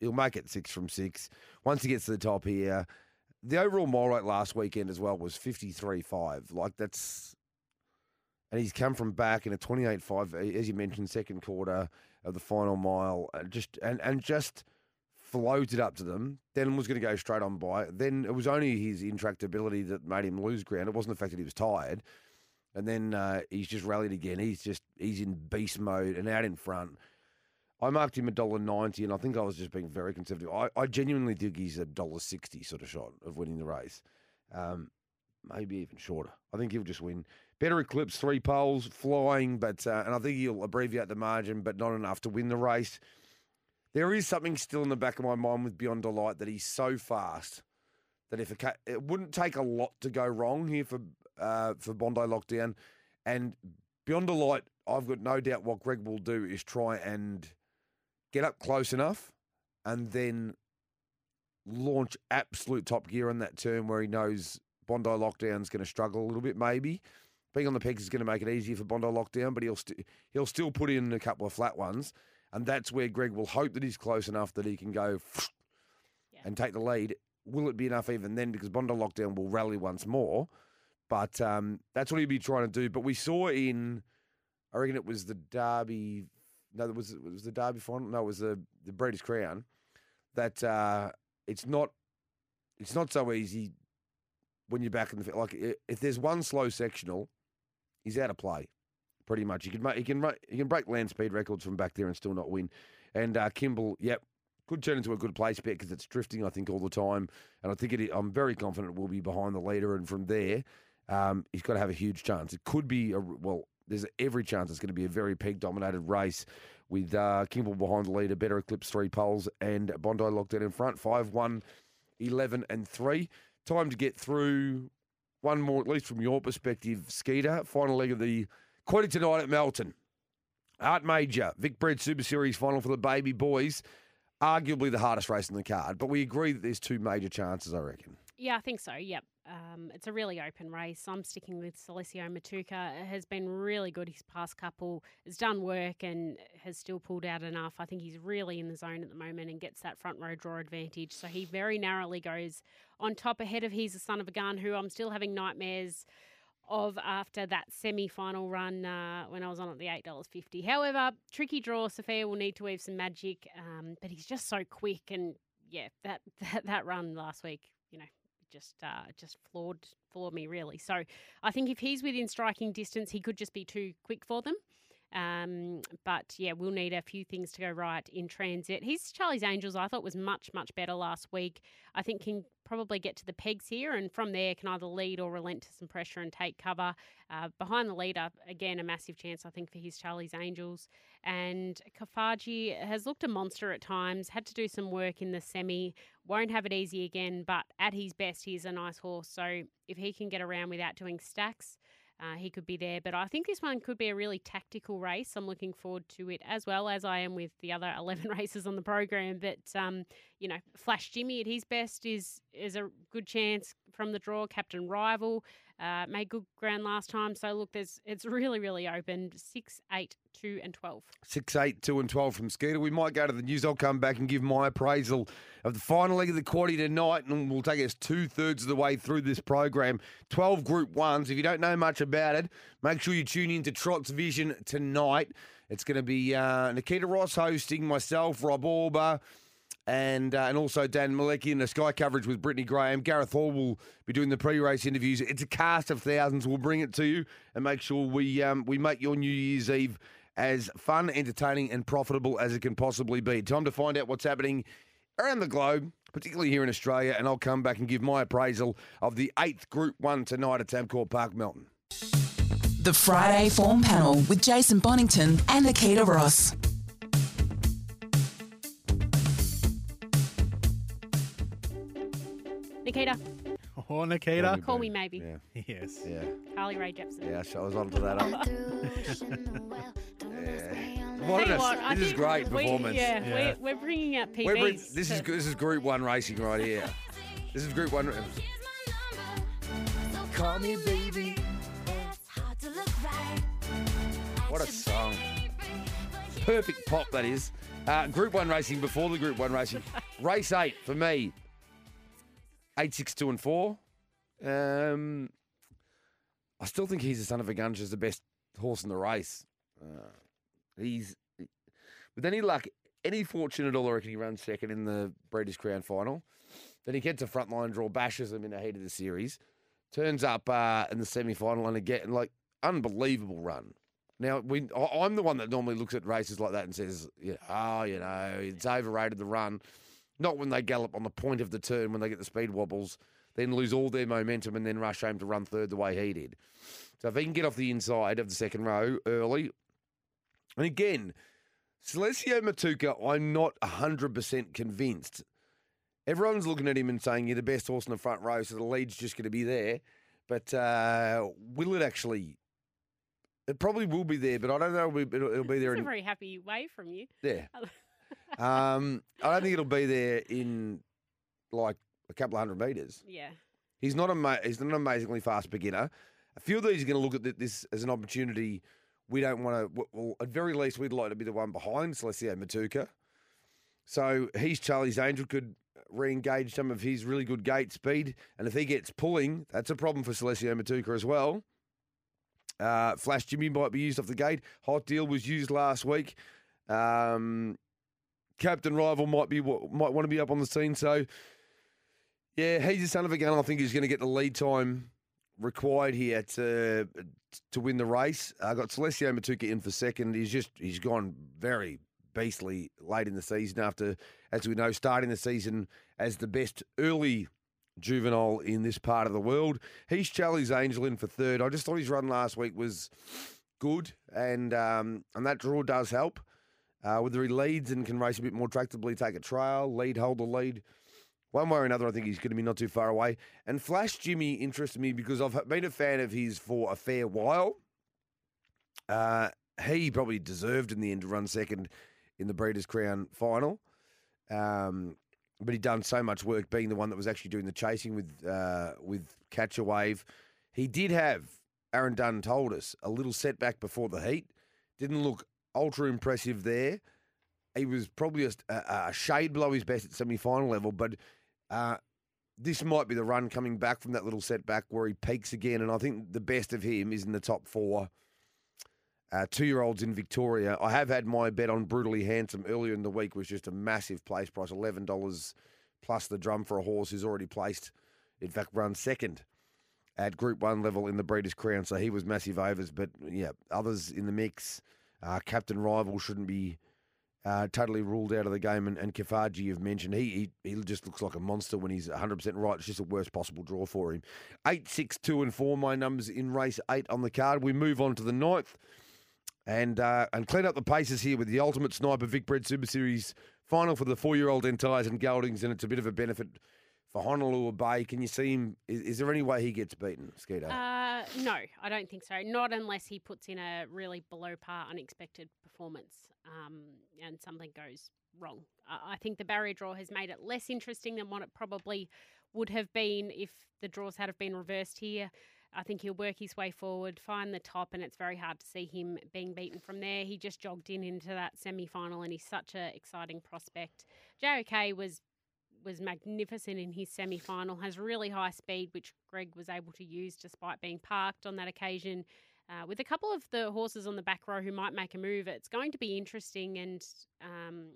he'll make it six from six. Once he gets to the top here, the overall mile rate last weekend as well was 53.5. Like that's, and he's come from back in a 28.5, as you mentioned, second quarter of the final mile, and just and and just floated up to them. Then was going to go straight on by. Then it was only his intractability that made him lose ground. It wasn't the fact that he was tired. And then uh, he's just rallied again. He's just he's in beast mode and out in front. I marked him a dollar ninety, and I think I was just being very conservative. I, I genuinely think he's a dollar sixty sort of shot of winning the race, um, maybe even shorter. I think he'll just win. Better eclipse, three poles, flying, but uh, and I think he'll abbreviate the margin, but not enough to win the race. There is something still in the back of my mind with Beyond Delight that he's so fast that if it, ca- it wouldn't take a lot to go wrong here for uh, for Bondi lockdown, and Beyond Delight, I've got no doubt what Greg will do is try and get up close enough, and then launch absolute top gear on that turn where he knows Bondi Lockdown's going to struggle a little bit, maybe. Being on the pegs is going to make it easier for Bondi Lockdown, but he'll st- he'll still put in a couple of flat ones, and that's where Greg will hope that he's close enough that he can go Yeah. and take the lead. Will it be enough even then? Because Bondi Lockdown will rally once more, but um, that's what he'll be trying to do. But we saw in, I reckon it was the Derby. No, it was it was the Derby final. No, it was the the Breeders' Crown. That uh, it's not it's not so easy when you're back in the like if there's one slow sectional, he's out of play. Pretty much, he can he can he can break land speed records from back there and still not win. And uh, Kimball, yep, could turn into a good place bet because it's drifting. I think all the time, and I think it. I'm very confident it will be behind the leader, and from there, um, he's got to have a huge chance. It could be a well. There's every chance it's going to be a very peg dominated race with uh, Kimball behind the leader, better eclipse three poles, and Bondi locked out in front, 5 1, 11 and 3. Time to get through one more, at least from your perspective, Skeeter. Final leg of the quarter tonight at Melton. Art Major, Vic Bred Super Series final for the baby boys. Arguably the hardest race in the card, but we agree that there's two major chances, I reckon. Yeah, I think so. Yep. Um, it's a really open race. I'm sticking with Celesio Matuka. It has been really good his past couple. Has done work and has still pulled out enough. I think he's really in the zone at the moment and gets that front row draw advantage. So he very narrowly goes on top ahead of He's a Son of a Gun, who I'm still having nightmares of after that semi-final run uh, when I was on at the eight dollars fifty. However, tricky draw. Sophia will need to weave some magic, um, but he's just so quick and yeah, that that, that run last week, you know, just uh, just floored floored me really. So I think if he's within striking distance, he could just be too quick for them. Um, but yeah, we'll need a few things to go right in transit. His Charlie's Angels, I thought was much much better last week. I think can probably get to the pegs here, and from there can either lead or relent to some pressure and take cover. Uh, behind the leader, again a massive chance I think for his Charlie's Angels. And Kafaji has looked a monster at times. Had to do some work in the semi. Won't have it easy again, but at his best, he's a nice horse. So if he can get around without doing stacks. Uh, he could be there, but I think this one could be a really tactical race. I'm looking forward to it as well as I am with the other 11 races on the program. But um, you know, Flash Jimmy at his best is is a good chance from the draw. Captain Rival uh, made good ground last time, so look, there's it's really really open. Six, eight, two, and twelve. Six, eight, two, and twelve from Skeeter. We might go to the news. I'll come back and give my appraisal of the final leg of the quaddy tonight, and we'll take us two thirds of the way through this program. Twelve Group Ones. If you don't know much about it, make sure you tune in to Trot's Vision tonight. It's going to be uh, Nikkita Ross hosting, myself, Rob Orber. And uh, and also Dan Malecki and the Sky coverage with Brittany Graham. Gareth Hall will be doing the pre-race interviews. It's a cast of thousands. We'll bring it to you and make sure we um, we make your New Year's Eve as fun, entertaining, and profitable as it can possibly be. Time to find out what's happening around the globe, particularly here in Australia, and I'll come back and give my appraisal of the eighth Group One tonight at Tabcorp Park, Melton. The Friday Form Panel with Jason Bonnington and Nikkita Ross. Nikkita, Oh, Nikkita. call me maybe. Yeah, Yes. yeah, Carly Rae Jepsen. yeah. I was onto that. Up. Tell What you what, I this is think great we- performance. yeah, Yeah. We're, we're bringing out PBs. We're bring- this is to- this is Group One racing right here. This is Group One. Call me baby. What a song! Perfect pop that is. Uh, group One racing before the Group One racing. Race eight for me. Eight, six, two, and four. Um, I still think he's the son of a gun. Just the best horse in the race. Uh, he's with any luck, any fortune at all. I reckon he runs second in the Breeders' Crown final. Then he gets a frontline draw, bashes them in the heat of the series, turns up uh, in the semi final and again, like unbelievable run. Now, we, I'm the one that normally looks at races like that and says, yeah, oh, you know, it's overrated the run. Not when they gallop on the point of the turn, when they get the speed wobbles, then lose all their momentum and then rush home to run third the way he did. So if he can get off the inside of the second row early, and again, Celesio Matuka, I'm not 100% convinced. Everyone's looking at him and saying you're the best horse in the front row, so the lead's just going to be there. But uh, will it actually? It probably will be there, but I don't know. It'll be, it'll, be there. That's a very happy way from you. yeah. Um, I don't think it'll be there in like a couple of hundred metres. Yeah. He's not a he's not an amazingly fast beginner. A few of these are going to look at this as an opportunity. We don't want to. Well, at very least, we'd like to be the one behind Celestio Matuka. So he's Charlie's Angel could re-engage some of his really good gate speed, and if he gets pulling, that's a problem for Celestio Matuka as well. Uh, Flash Jimmy might be used off the gate. Hot Deal was used last week. Um, Captain Rival might be might want to be up on the scene. So, yeah, he's the son of a gun. I think he's going to get the lead time required here to to win the race. I got Celestio Matuka in for second. He's just he's gone very beastly late in the season after, as we know, starting the season as the best early juvenile in this part of the world. He's Charlie's Angel in for third. I just thought his run last week was good, and um, and that draw does help. Uh, whether he leads and can race a bit more tractably, take a trail, lead, hold the lead. One way or another, I think he's going to be not too far away. And Flash Jimmy interested me because I've been a fan of his for a fair while. Uh, he probably deserved in the end to run second in the Breeders' Crown final. Um, but he'd done so much work being the one that was actually doing the chasing with uh, with Catch a Wave. He did have, Aaron Dunn told us, a little setback before the heat. Didn't look ultra impressive there. He was probably a, a shade below his best at semi final level, but uh, this might be the run coming back from that little setback where he peaks again. And I think the best of him is in the top four. Uh, two year olds in Victoria. I have had my bet on Brutally Handsome earlier in the week, was just a massive place price $11 plus the drum for a horse who's already placed, in fact, run second at Group 1 level in the Breeders' Crown. So he was massive overs. But yeah, others in the mix. Uh, Captain Rival shouldn't be uh, totally ruled out of the game. And, and Kafaji, you've mentioned, he, he he just looks like a monster when he's 100% right. It's just the worst possible draw for him. 8, 6, 2, and 4, my numbers in race 8 on the card. We move on to the ninth and uh, and clean up the paces here with the Ultimate Sniper Vic Bred Super Series final for the four-year-old Entires and Geldings, and it's a bit of a benefit for Honolulu Bay. Can you see him? Is, is there any way he gets beaten, Skeeter? Uh, no, I don't think so. Not unless he puts in a really below par, unexpected performance, um, and something goes wrong. I I think the barrier draw has made it less interesting than what it probably would have been if the draws had have been reversed here. I think he'll work his way forward, find the top, and it's very hard to see him being beaten from there. He just jogged in into that semi final, and he's such an exciting prospect. JOK was was magnificent in his semi final, has really high speed, which Greg was able to use despite being parked on that occasion. Uh, with a couple of the horses on the back row who might make a move, it's going to be interesting. And um,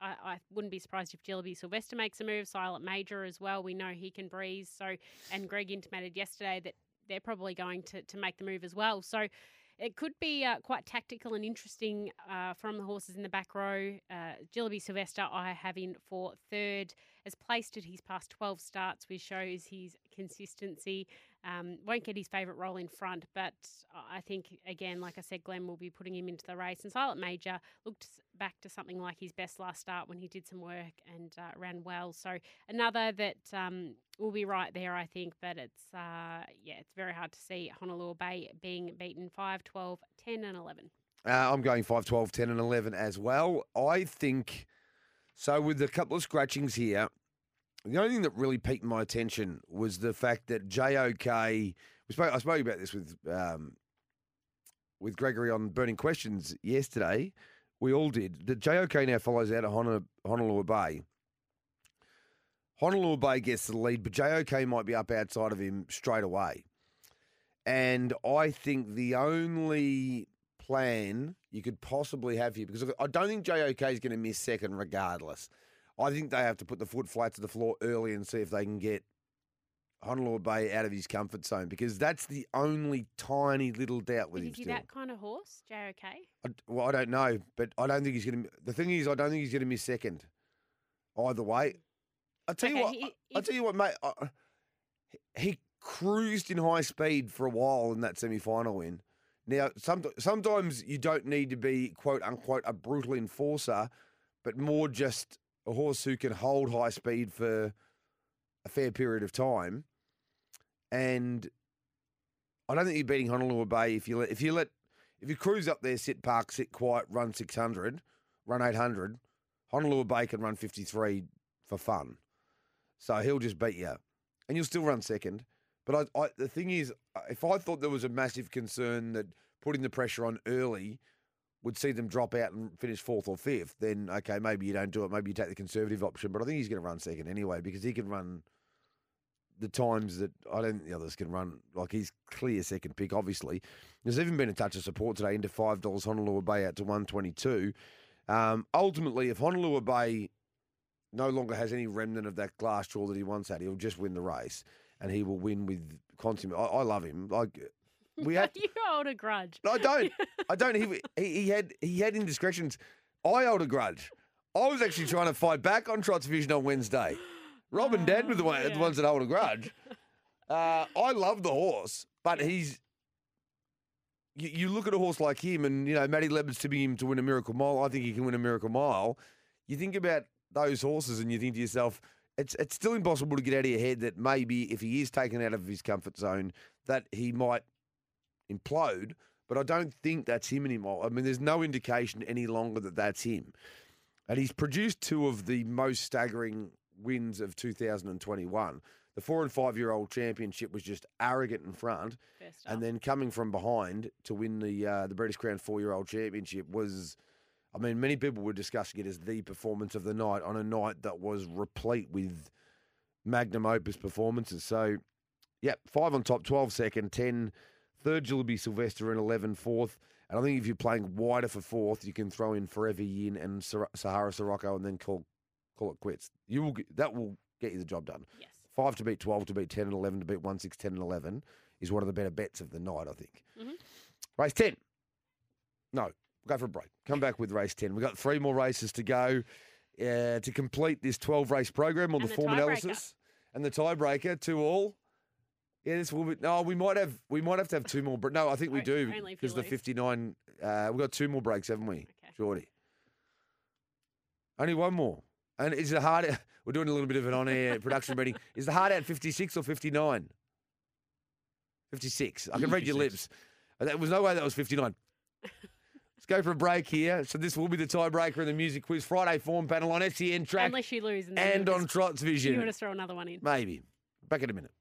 I, I wouldn't be surprised if Jillaby Sylvester makes a move. Silent Major as well. We know he can breeze. So, and Greg intimated yesterday that they're probably going to, to make the move as well. So it could be uh, quite tactical and interesting uh, from the horses in the back row. Uh, Jillaby Sylvester, I have in for third, has placed at his past 12 starts, which shows his consistency. Um, won't get his favourite role in front, but I think, again, like I said, Glenn will be putting him into the race. And Silent Major looked back to something like his best last start when he did some work and uh, ran well. So another that um, will be right there, I think. But it's, uh, yeah, it's very hard to see Honolulu Bay being beaten 5, 12, 10, and 11. Uh, I'm going 5, 12, 10, and 11 as well. I think so. With a couple of scratchings here, the only thing that really piqued my attention was the fact that JOK. We spoke, I spoke about this with um, with Gregory on Burning Questions yesterday. We all did. The JOK now follows out of Honolulu, Bay. Honolulu Bay gets the lead, but JOK might be up outside of him straight away. And I think the only plan you could possibly have here, because I don't think JOK is going to miss second regardless. I think they have to put the foot flat to the floor early and see if they can get Honolulu Bay out of his comfort zone because that's the only tiny little doubt with Is him he still. that kind of horse, JOK? I, well, I don't know, but I don't think he's going to. The thing is, I don't think he's going to miss second. Either way, I tell you what. he- I if- tell you what, mate. I, he cruised in high speed for a while in that semi-final win. Now, some, sometimes you don't need to be quote unquote a brutal enforcer, but more just a horse who can hold high speed for a fair period of time. And I don't think you're beating Honolulu Bay if you let if you let if you cruise up there, sit park, sit quiet, run six hundred, run eight hundred. Honolulu Bay can run fifty three for fun. So he'll just beat you, and you'll still run second. But I, I, the thing is, if I thought there was a massive concern that putting the pressure on early would see them drop out and finish fourth or fifth, then okay, maybe you don't do it. Maybe you take the conservative option. But I think he's going to run second anyway because he can run the times that I don't think the others can run. Like he's clear second pick, obviously. There's even been a touch of support today into five dollars Honolulu Bay out to one twenty two. Um, ultimately, if Honolulu Bay no longer has any remnant of that glass jaw that he once had, he'll just win the race and he will win with consummate. I, I love him. Like we had, you hold a grudge. I don't. I don't. He, he he had he had indiscretions. I hold a grudge. I was actually trying to fight back on Trot's Vision on Wednesday. Rob and Dad were the, one, the ones that hold a grudge. Uh, I love the horse, but he's. You, you look at a horse like him, and you know Matty Lebb's tipping him to win a Miracle Mile. I think he can win a Miracle Mile. You think about those horses, and you think to yourself, it's it's still impossible to get out of your head that maybe if he is taken out of his comfort zone, that he might implode. But I don't think that's him anymore. I mean, there's no indication any longer that that's him. And he's produced two of the most staggering wins of 2021. The four and five year old championship was just arrogant in front, and then coming from behind to win the uh, the Breeders' Crown four year old championship was. I mean, many people were discussing it as the performance of the night on a night that was replete with magnum opus performances. So, yeah, five on top, 12 second, 10 third, will be Sylvester, and 11 fourth. And I think if you're playing wider for fourth, you can throw in Forever Yin and Sahara Sirocco and then call call it quits. You will get, That will get you the job done. yes. Five to beat 12 to beat 10 and 11 to beat 1, 6, 10 and 11 is one of the better bets of the night, I think. Mhm. Race 10. No, go for a break. Come back with race 10. We've got three more races to go uh, to complete this 12 race program on the the form analysis and the tiebreaker to all. Yeah, this will be. No, we might have. We might have to have two more. But no, I think we do only if because the lose. fifty-nine. Uh, we've got two more breaks, haven't we, Okay. Geordie? Only one more. And is the hard? We're doing a little bit of an on-air production meeting. Is the hard out fifty-six or fifty-nine? Fifty-six. I can read your lips. Uh, There was no way that was fifty-nine. Let's go for a break here. So this will be the tiebreaker in the music quiz Friday form panel on SEN track Unless you lose and, then and you on just, Trot's you Vision. want to throw another one in. Maybe. Back in a minute.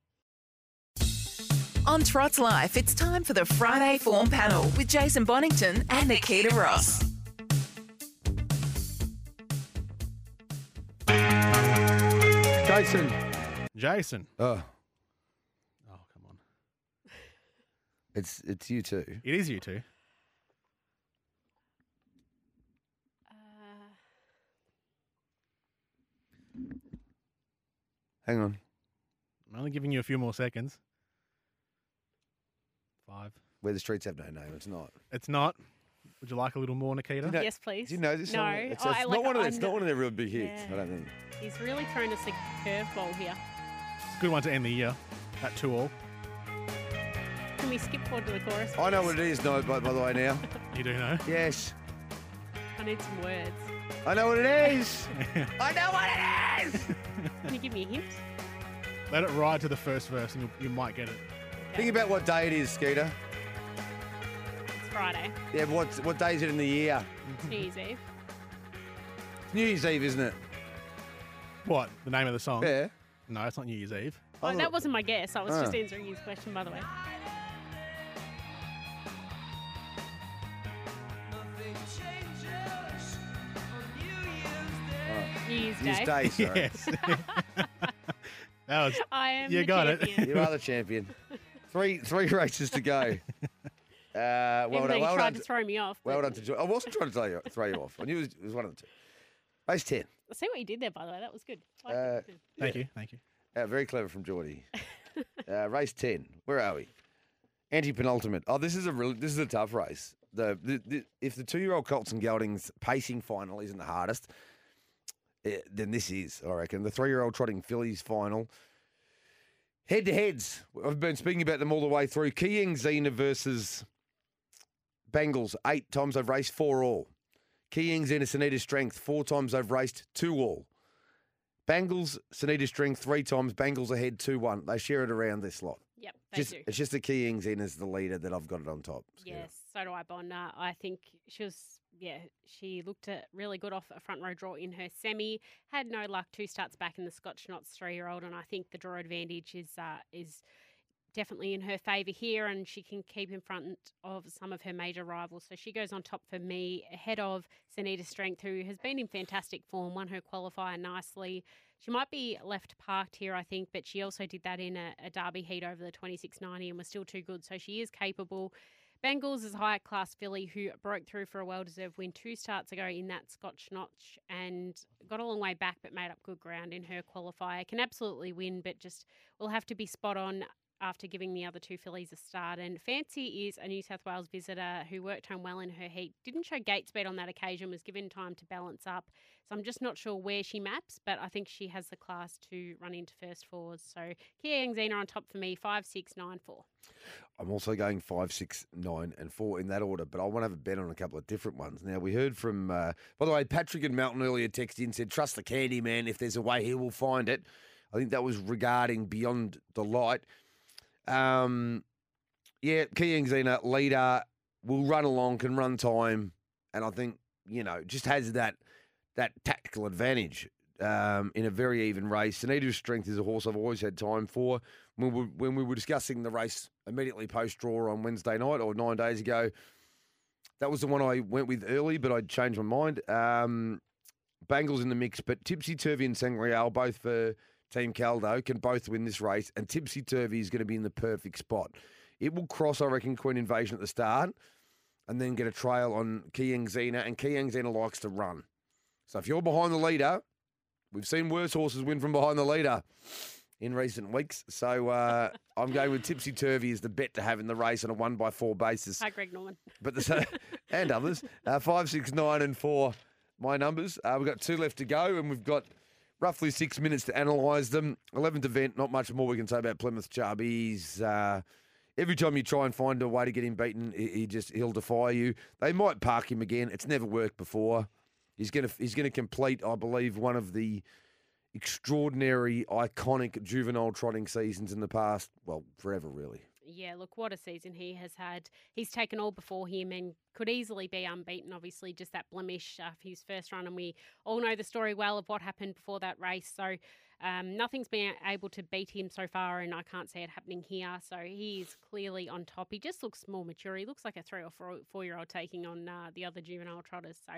On Trot's Life, it's time for the Friday Form Panel with Jason Bonnington and Nikkita Ross. Jason. Jason. Oh, Oh, come on. it's it's you too. It is you two. Uh, Hang on. I'm only giving you a few more seconds. Five. Where the streets have no name. It's not. It's not. Would you like a little more, Nikkita? No, yes, please. Do you know this No, song? It's, oh, it's I not like- one of the, I it's know- not one of their real big hits. I don't think. He's really thrown us a curveball here. Good one to end the year. At two all. Can we skip forward to the chorus? I know what it is. No, by, by the way, now. You do know. Yes, I need some words. I know what it is. I know what it is. Can you give me a hint? Let it ride to the first verse and you, you might get it. Think about what day it is, Skeeter. It's Friday. Yeah, but what what day is it in the year? It's New Year's Eve. It's New Year's Eve, isn't it? What? The name of the song? Yeah. No, it's not New Year's Eve. Oh, that wasn't my guess. I was just Ah. answering his question, by the way. New Year's New Year's Day. Day, sorry. Yes. that was. I am You the got it. champion. You are the champion. Three three races to go. Uh, well Even done. you Well tried done. to throw me off. Well but- done to Jo- I wasn't trying to throw you, throw you off. I knew it was, it was one of the two. Race 10. I see what you did there, by the way. That was good. Uh, it. Thank you. Thank you. Uh, very clever from Geordie. uh, race 10. Where are we? Anti penultimate. Oh, this is a really, this is a tough race. The, the, the if the two year old Colts and Geldings pacing final isn't the hardest, eh, then this is. I reckon the three year old trotting fillies final. Head to heads. I've been speaking about them all the way through. Keayang Zena versus Bengals. Eight times they've raced, four all. Keayang Zena Sunita Strength. Four times they've raced, two all. Bengals, Sunita Strength three times. Bengals ahead 2 1. They share it around this lot. Yep, they Just, do. it's just the Keying in as the leader that I've got it on top. Yes, so do I, Bon. Uh, I think she was yeah, she looked really good off a front row draw in her semi. Had no luck. Two starts back in the Scotch Knots three year old, and I think the draw advantage is uh, is definitely in her favour here, and she can keep in front of some of her major rivals. So she goes on top for me, ahead of Sanita Strength, who has been in fantastic form, won her qualifier nicely. She might be left parked here, I think, but she also did that in a, a Derby heat over the 2690 and was still too good. So she is capable. Bengals is a high class filly who broke through for a well deserved win two starts ago in that Scotch Notch and got a long way back but made up good ground in her qualifier. Can absolutely win, but just will have to be spot on after giving the other two fillies a start. And Fancy is a New South Wales visitor who worked home well in her heat. Didn't show gate speed on that occasion, was given time to balance up. So I'm just not sure where she maps, but I think she has the class to run into first fours. So Keayang Zena on top for me, five, six, nine, four. I'm also going five, six, nine, and four in that order, but I want to have a bet on a couple of different ones. Now, we heard from, uh, by the way, Patrick and Melton earlier texted in said, trust the candy man. If there's a way, he will find it. I think that was regarding Beyond Delight. Um, yeah, Keayang Zena, leader, will run along, can run time, and I think, you know, just has that that tactical advantage um, in a very even race. Anita's strength is a horse I've always had time for. When we, when we were discussing the race immediately post draw on Wednesday night or nine days ago, that was the one I went with early, but I changed my mind. Um, Bangles in the mix, but Tipsy Turvy and Sangreal, both for Team Caldo, can both win this race, and Tipsy Turvy is going to be in the perfect spot. It will cross, I reckon, Queen Invasion at the start, and then get a trail on Keayang Zena, and Keayang Zena likes to run. So if you're behind the leader, we've seen worse horses win from behind the leader in recent weeks. So uh, I'm going with Tipsy Turvy as the bet to have in the race on a one by four basis. Hi, Greg Norman. But the and others uh, five, six, nine, and four. My numbers. Uh, we've got two left to go, and we've got roughly six minutes to analyse them. Eleventh event. Not much more we can say about Plymouth Chubb. He's. Uh, Every time you try and find a way to get him beaten, he just he'll defy you. They might park him again. It's never worked before. He's gonna he's gonna complete, I believe, one of the extraordinary, iconic juvenile trotting seasons in the past. Well, forever, really. Yeah, look, what a season he has had. He's taken all before him and could easily be unbeaten. Obviously, just that blemish of his first run, and we all know the story well of what happened before that race. So, um, nothing's been able to beat him so far, and I can't see it happening here. So he is clearly on top. He just looks more mature. He looks like a three or four, four year old taking on uh, the other juvenile trotters. So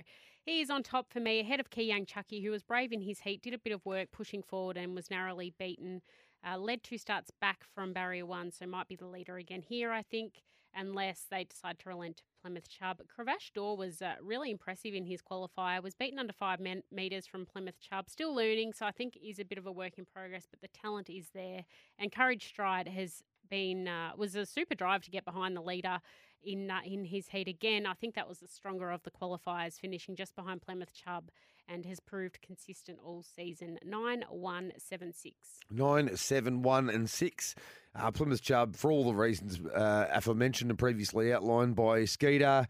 he is on top for me, ahead of Keayang Chucky, who was brave in his heat, did a bit of work pushing forward, and was narrowly beaten. Uh, led two starts back from barrier one, so might be the leader again here, I think, unless they decide to relent Plymouth Chubb. Cravash Door was uh, really impressive in his qualifier, was beaten under five men- metres from Plymouth Chubb, still learning, so I think is a bit of a work in progress, but the talent is there. And Courage Stride has been, uh, was a super drive to get behind the leader in uh, in his heat again. I think that was the stronger of the qualifiers, finishing just behind Plymouth Chubb, and has proved consistent all season. Nine one seven six. Nine, seven, one, and six. Uh, Plymouth Chubb, for all the reasons uh, aforementioned and previously outlined by Skeeter,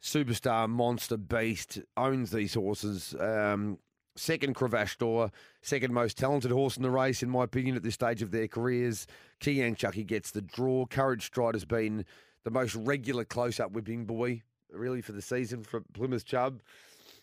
superstar, monster, beast, owns these horses. Um, second, Cravash Door, second most talented horse in the race, in my opinion, at this stage of their careers. Keayang Chucky gets the draw. Courage Stride has been the most regular close up whipping boy, really, for the season for Plymouth Chubb.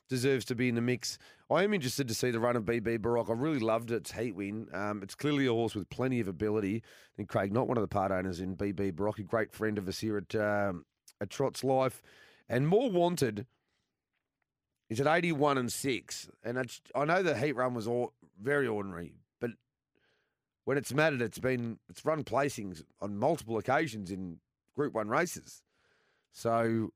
Deserves to be in the mix. I am interested to see the run of BB Baroque. I really loved its heat win. Um, it's clearly a horse with plenty of ability. And Craig, not one of the part owners in BB Baroque, a great friend of us here at um, at Trot's Life, and more wanted. Is at eighty one and six, and it's, I know the heat run was all, very ordinary, but when it's mattered, it's been it's run placings on multiple occasions in Group One races. So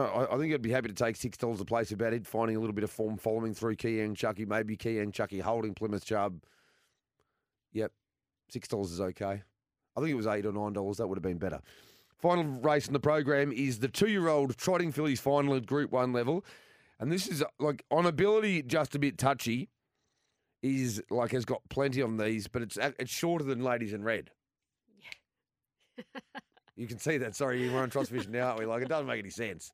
I, I, think I'd be happy to take six dollars a place about it, finding a little bit of form following through Keayang Chucky, maybe Keayang Chucky holding Plymouth Chubb. Yep, six dollars is okay. I think it was eight or nine dollars. That would have been better. Final race in the program is the two-year-old trotting fillies final at Group One level, and this is like on ability just a bit touchy. Is like has got plenty on these, but it's it's shorter than Ladies in Red. You can see that. Sorry, we're on Trots Vision now, aren't we? Like, it doesn't make any sense.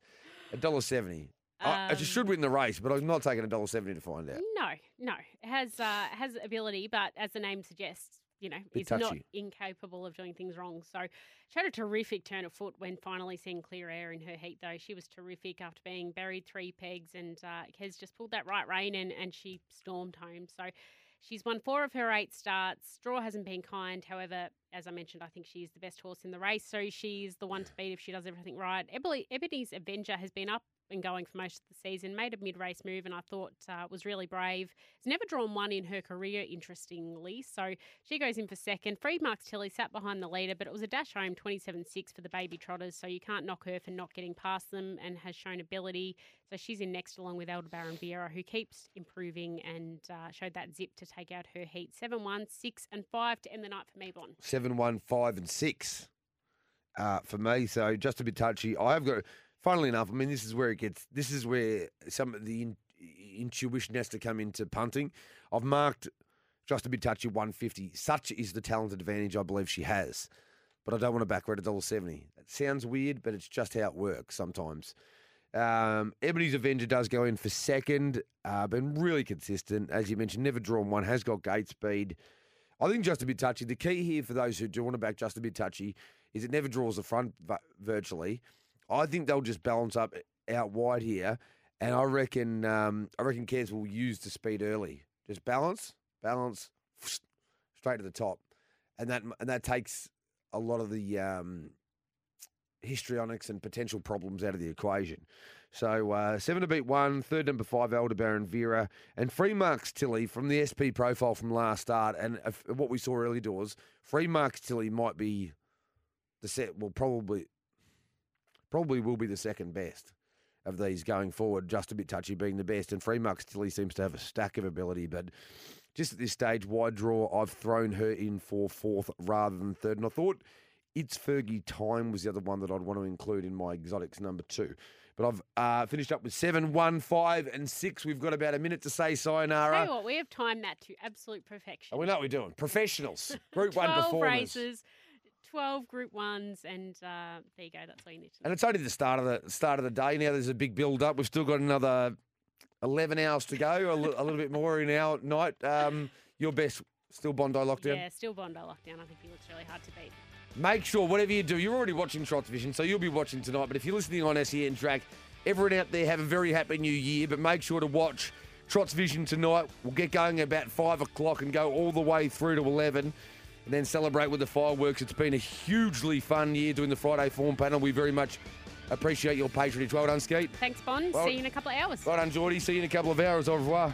A dollar seventy. I it Um, should win the race, but I'm not taking a dollar seventy to find out. No, no, it has uh, has ability, but as the name suggests, you know, Bit is not touchy. incapable of doing things wrong. So she had a terrific turn of foot when finally seeing clear air in her heat, though. She was terrific after being buried three pegs, and uh, Kez just pulled that right rein and, and she stormed home. So she's won four of her eight starts. Draw hasn't been kind. However, as I mentioned, I think she's the best horse in the race, so she's the one to beat if she does everything right. Ebony, Ebony's Avenger has been up and going for most of the season, made a mid race move, and I thought uh, was really brave. Has never drawn one in her career, interestingly. So she goes in for second. Freed Marks Tilly sat behind the leader, but it was a dash home 27 6 for the baby trotters, so you can't knock her for not getting past them and has shown ability. So she's in next along with Aldebaran Vieira, who keeps improving and uh, showed that zip to take out her heat. 7 1, 6 and 5 to end the night for Mebon. seven, one, five, and six uh, for me. So just a bit touchy. I have got. Funnily enough, I mean, this is where it gets. This is where some of the in, intuition has to come into punting. I've marked just a bit touchy 150. Such is the talent advantage I believe she has, but I don't want to back her at a dollar seventy. It sounds weird, but it's just how it works sometimes. Um, Ebony's Avenger does go in for second. Uh, been really consistent, as you mentioned. Never drawn one. Has got gate speed. I think just a bit touchy. The key here for those who do want to back just a bit touchy is it never draws the front vi- virtually. I think they'll just balance up out wide here, and I reckon um, I reckon Cairns will use the speed early. Just balance, balance, straight to the top, and that and that takes a lot of the um, histrionics and potential problems out of the equation. So uh, seven to beat one, third number five, Aldebaran Vera, and Free Marks Tilly from the SP profile from last start, and if, what we saw early doors. Free Marks Tilly might be the set. Well, probably, probably will be the second best of these going forward. Just a bit touchy being the best, and Free still Tilly seems to have a stack of ability, but. Just at this stage, wide draw, I've thrown her in for fourth rather than third. And I thought it's Fergie Time was the other one that I'd want to include in my exotics number two. But I've uh, finished up with seven, one, five, and six. We've got about a minute to say sayonara. Tell you what, we have timed that to absolute perfection. Oh, we know what we're doing. Professionals. Group one 12 performers. races, 12 group ones, and uh, there you go. That's all you need to know. And it's only the start of the start of the day. Now there's a big build up. We've still got another eleven hours to go. A, little bit more in our night. Um, your best still Bondi lockdown. Yeah, still Bondi lockdown. I think he looks really hard to beat. Make sure whatever you do, you're already watching Trots Vision, so you'll be watching tonight. But if you're listening on SEN Track, everyone out there have a very happy new year. But make sure to watch Trots Vision tonight. We'll get going about five o'clock and go all the way through to eleven. And then celebrate with the fireworks. It's been a hugely fun year doing the Friday form panel. We very much appreciate your patronage. Well done, Skeet. Thanks, Bond. Well- See you in a couple of hours. Well done, Geordie. See you in a couple of hours. Au revoir.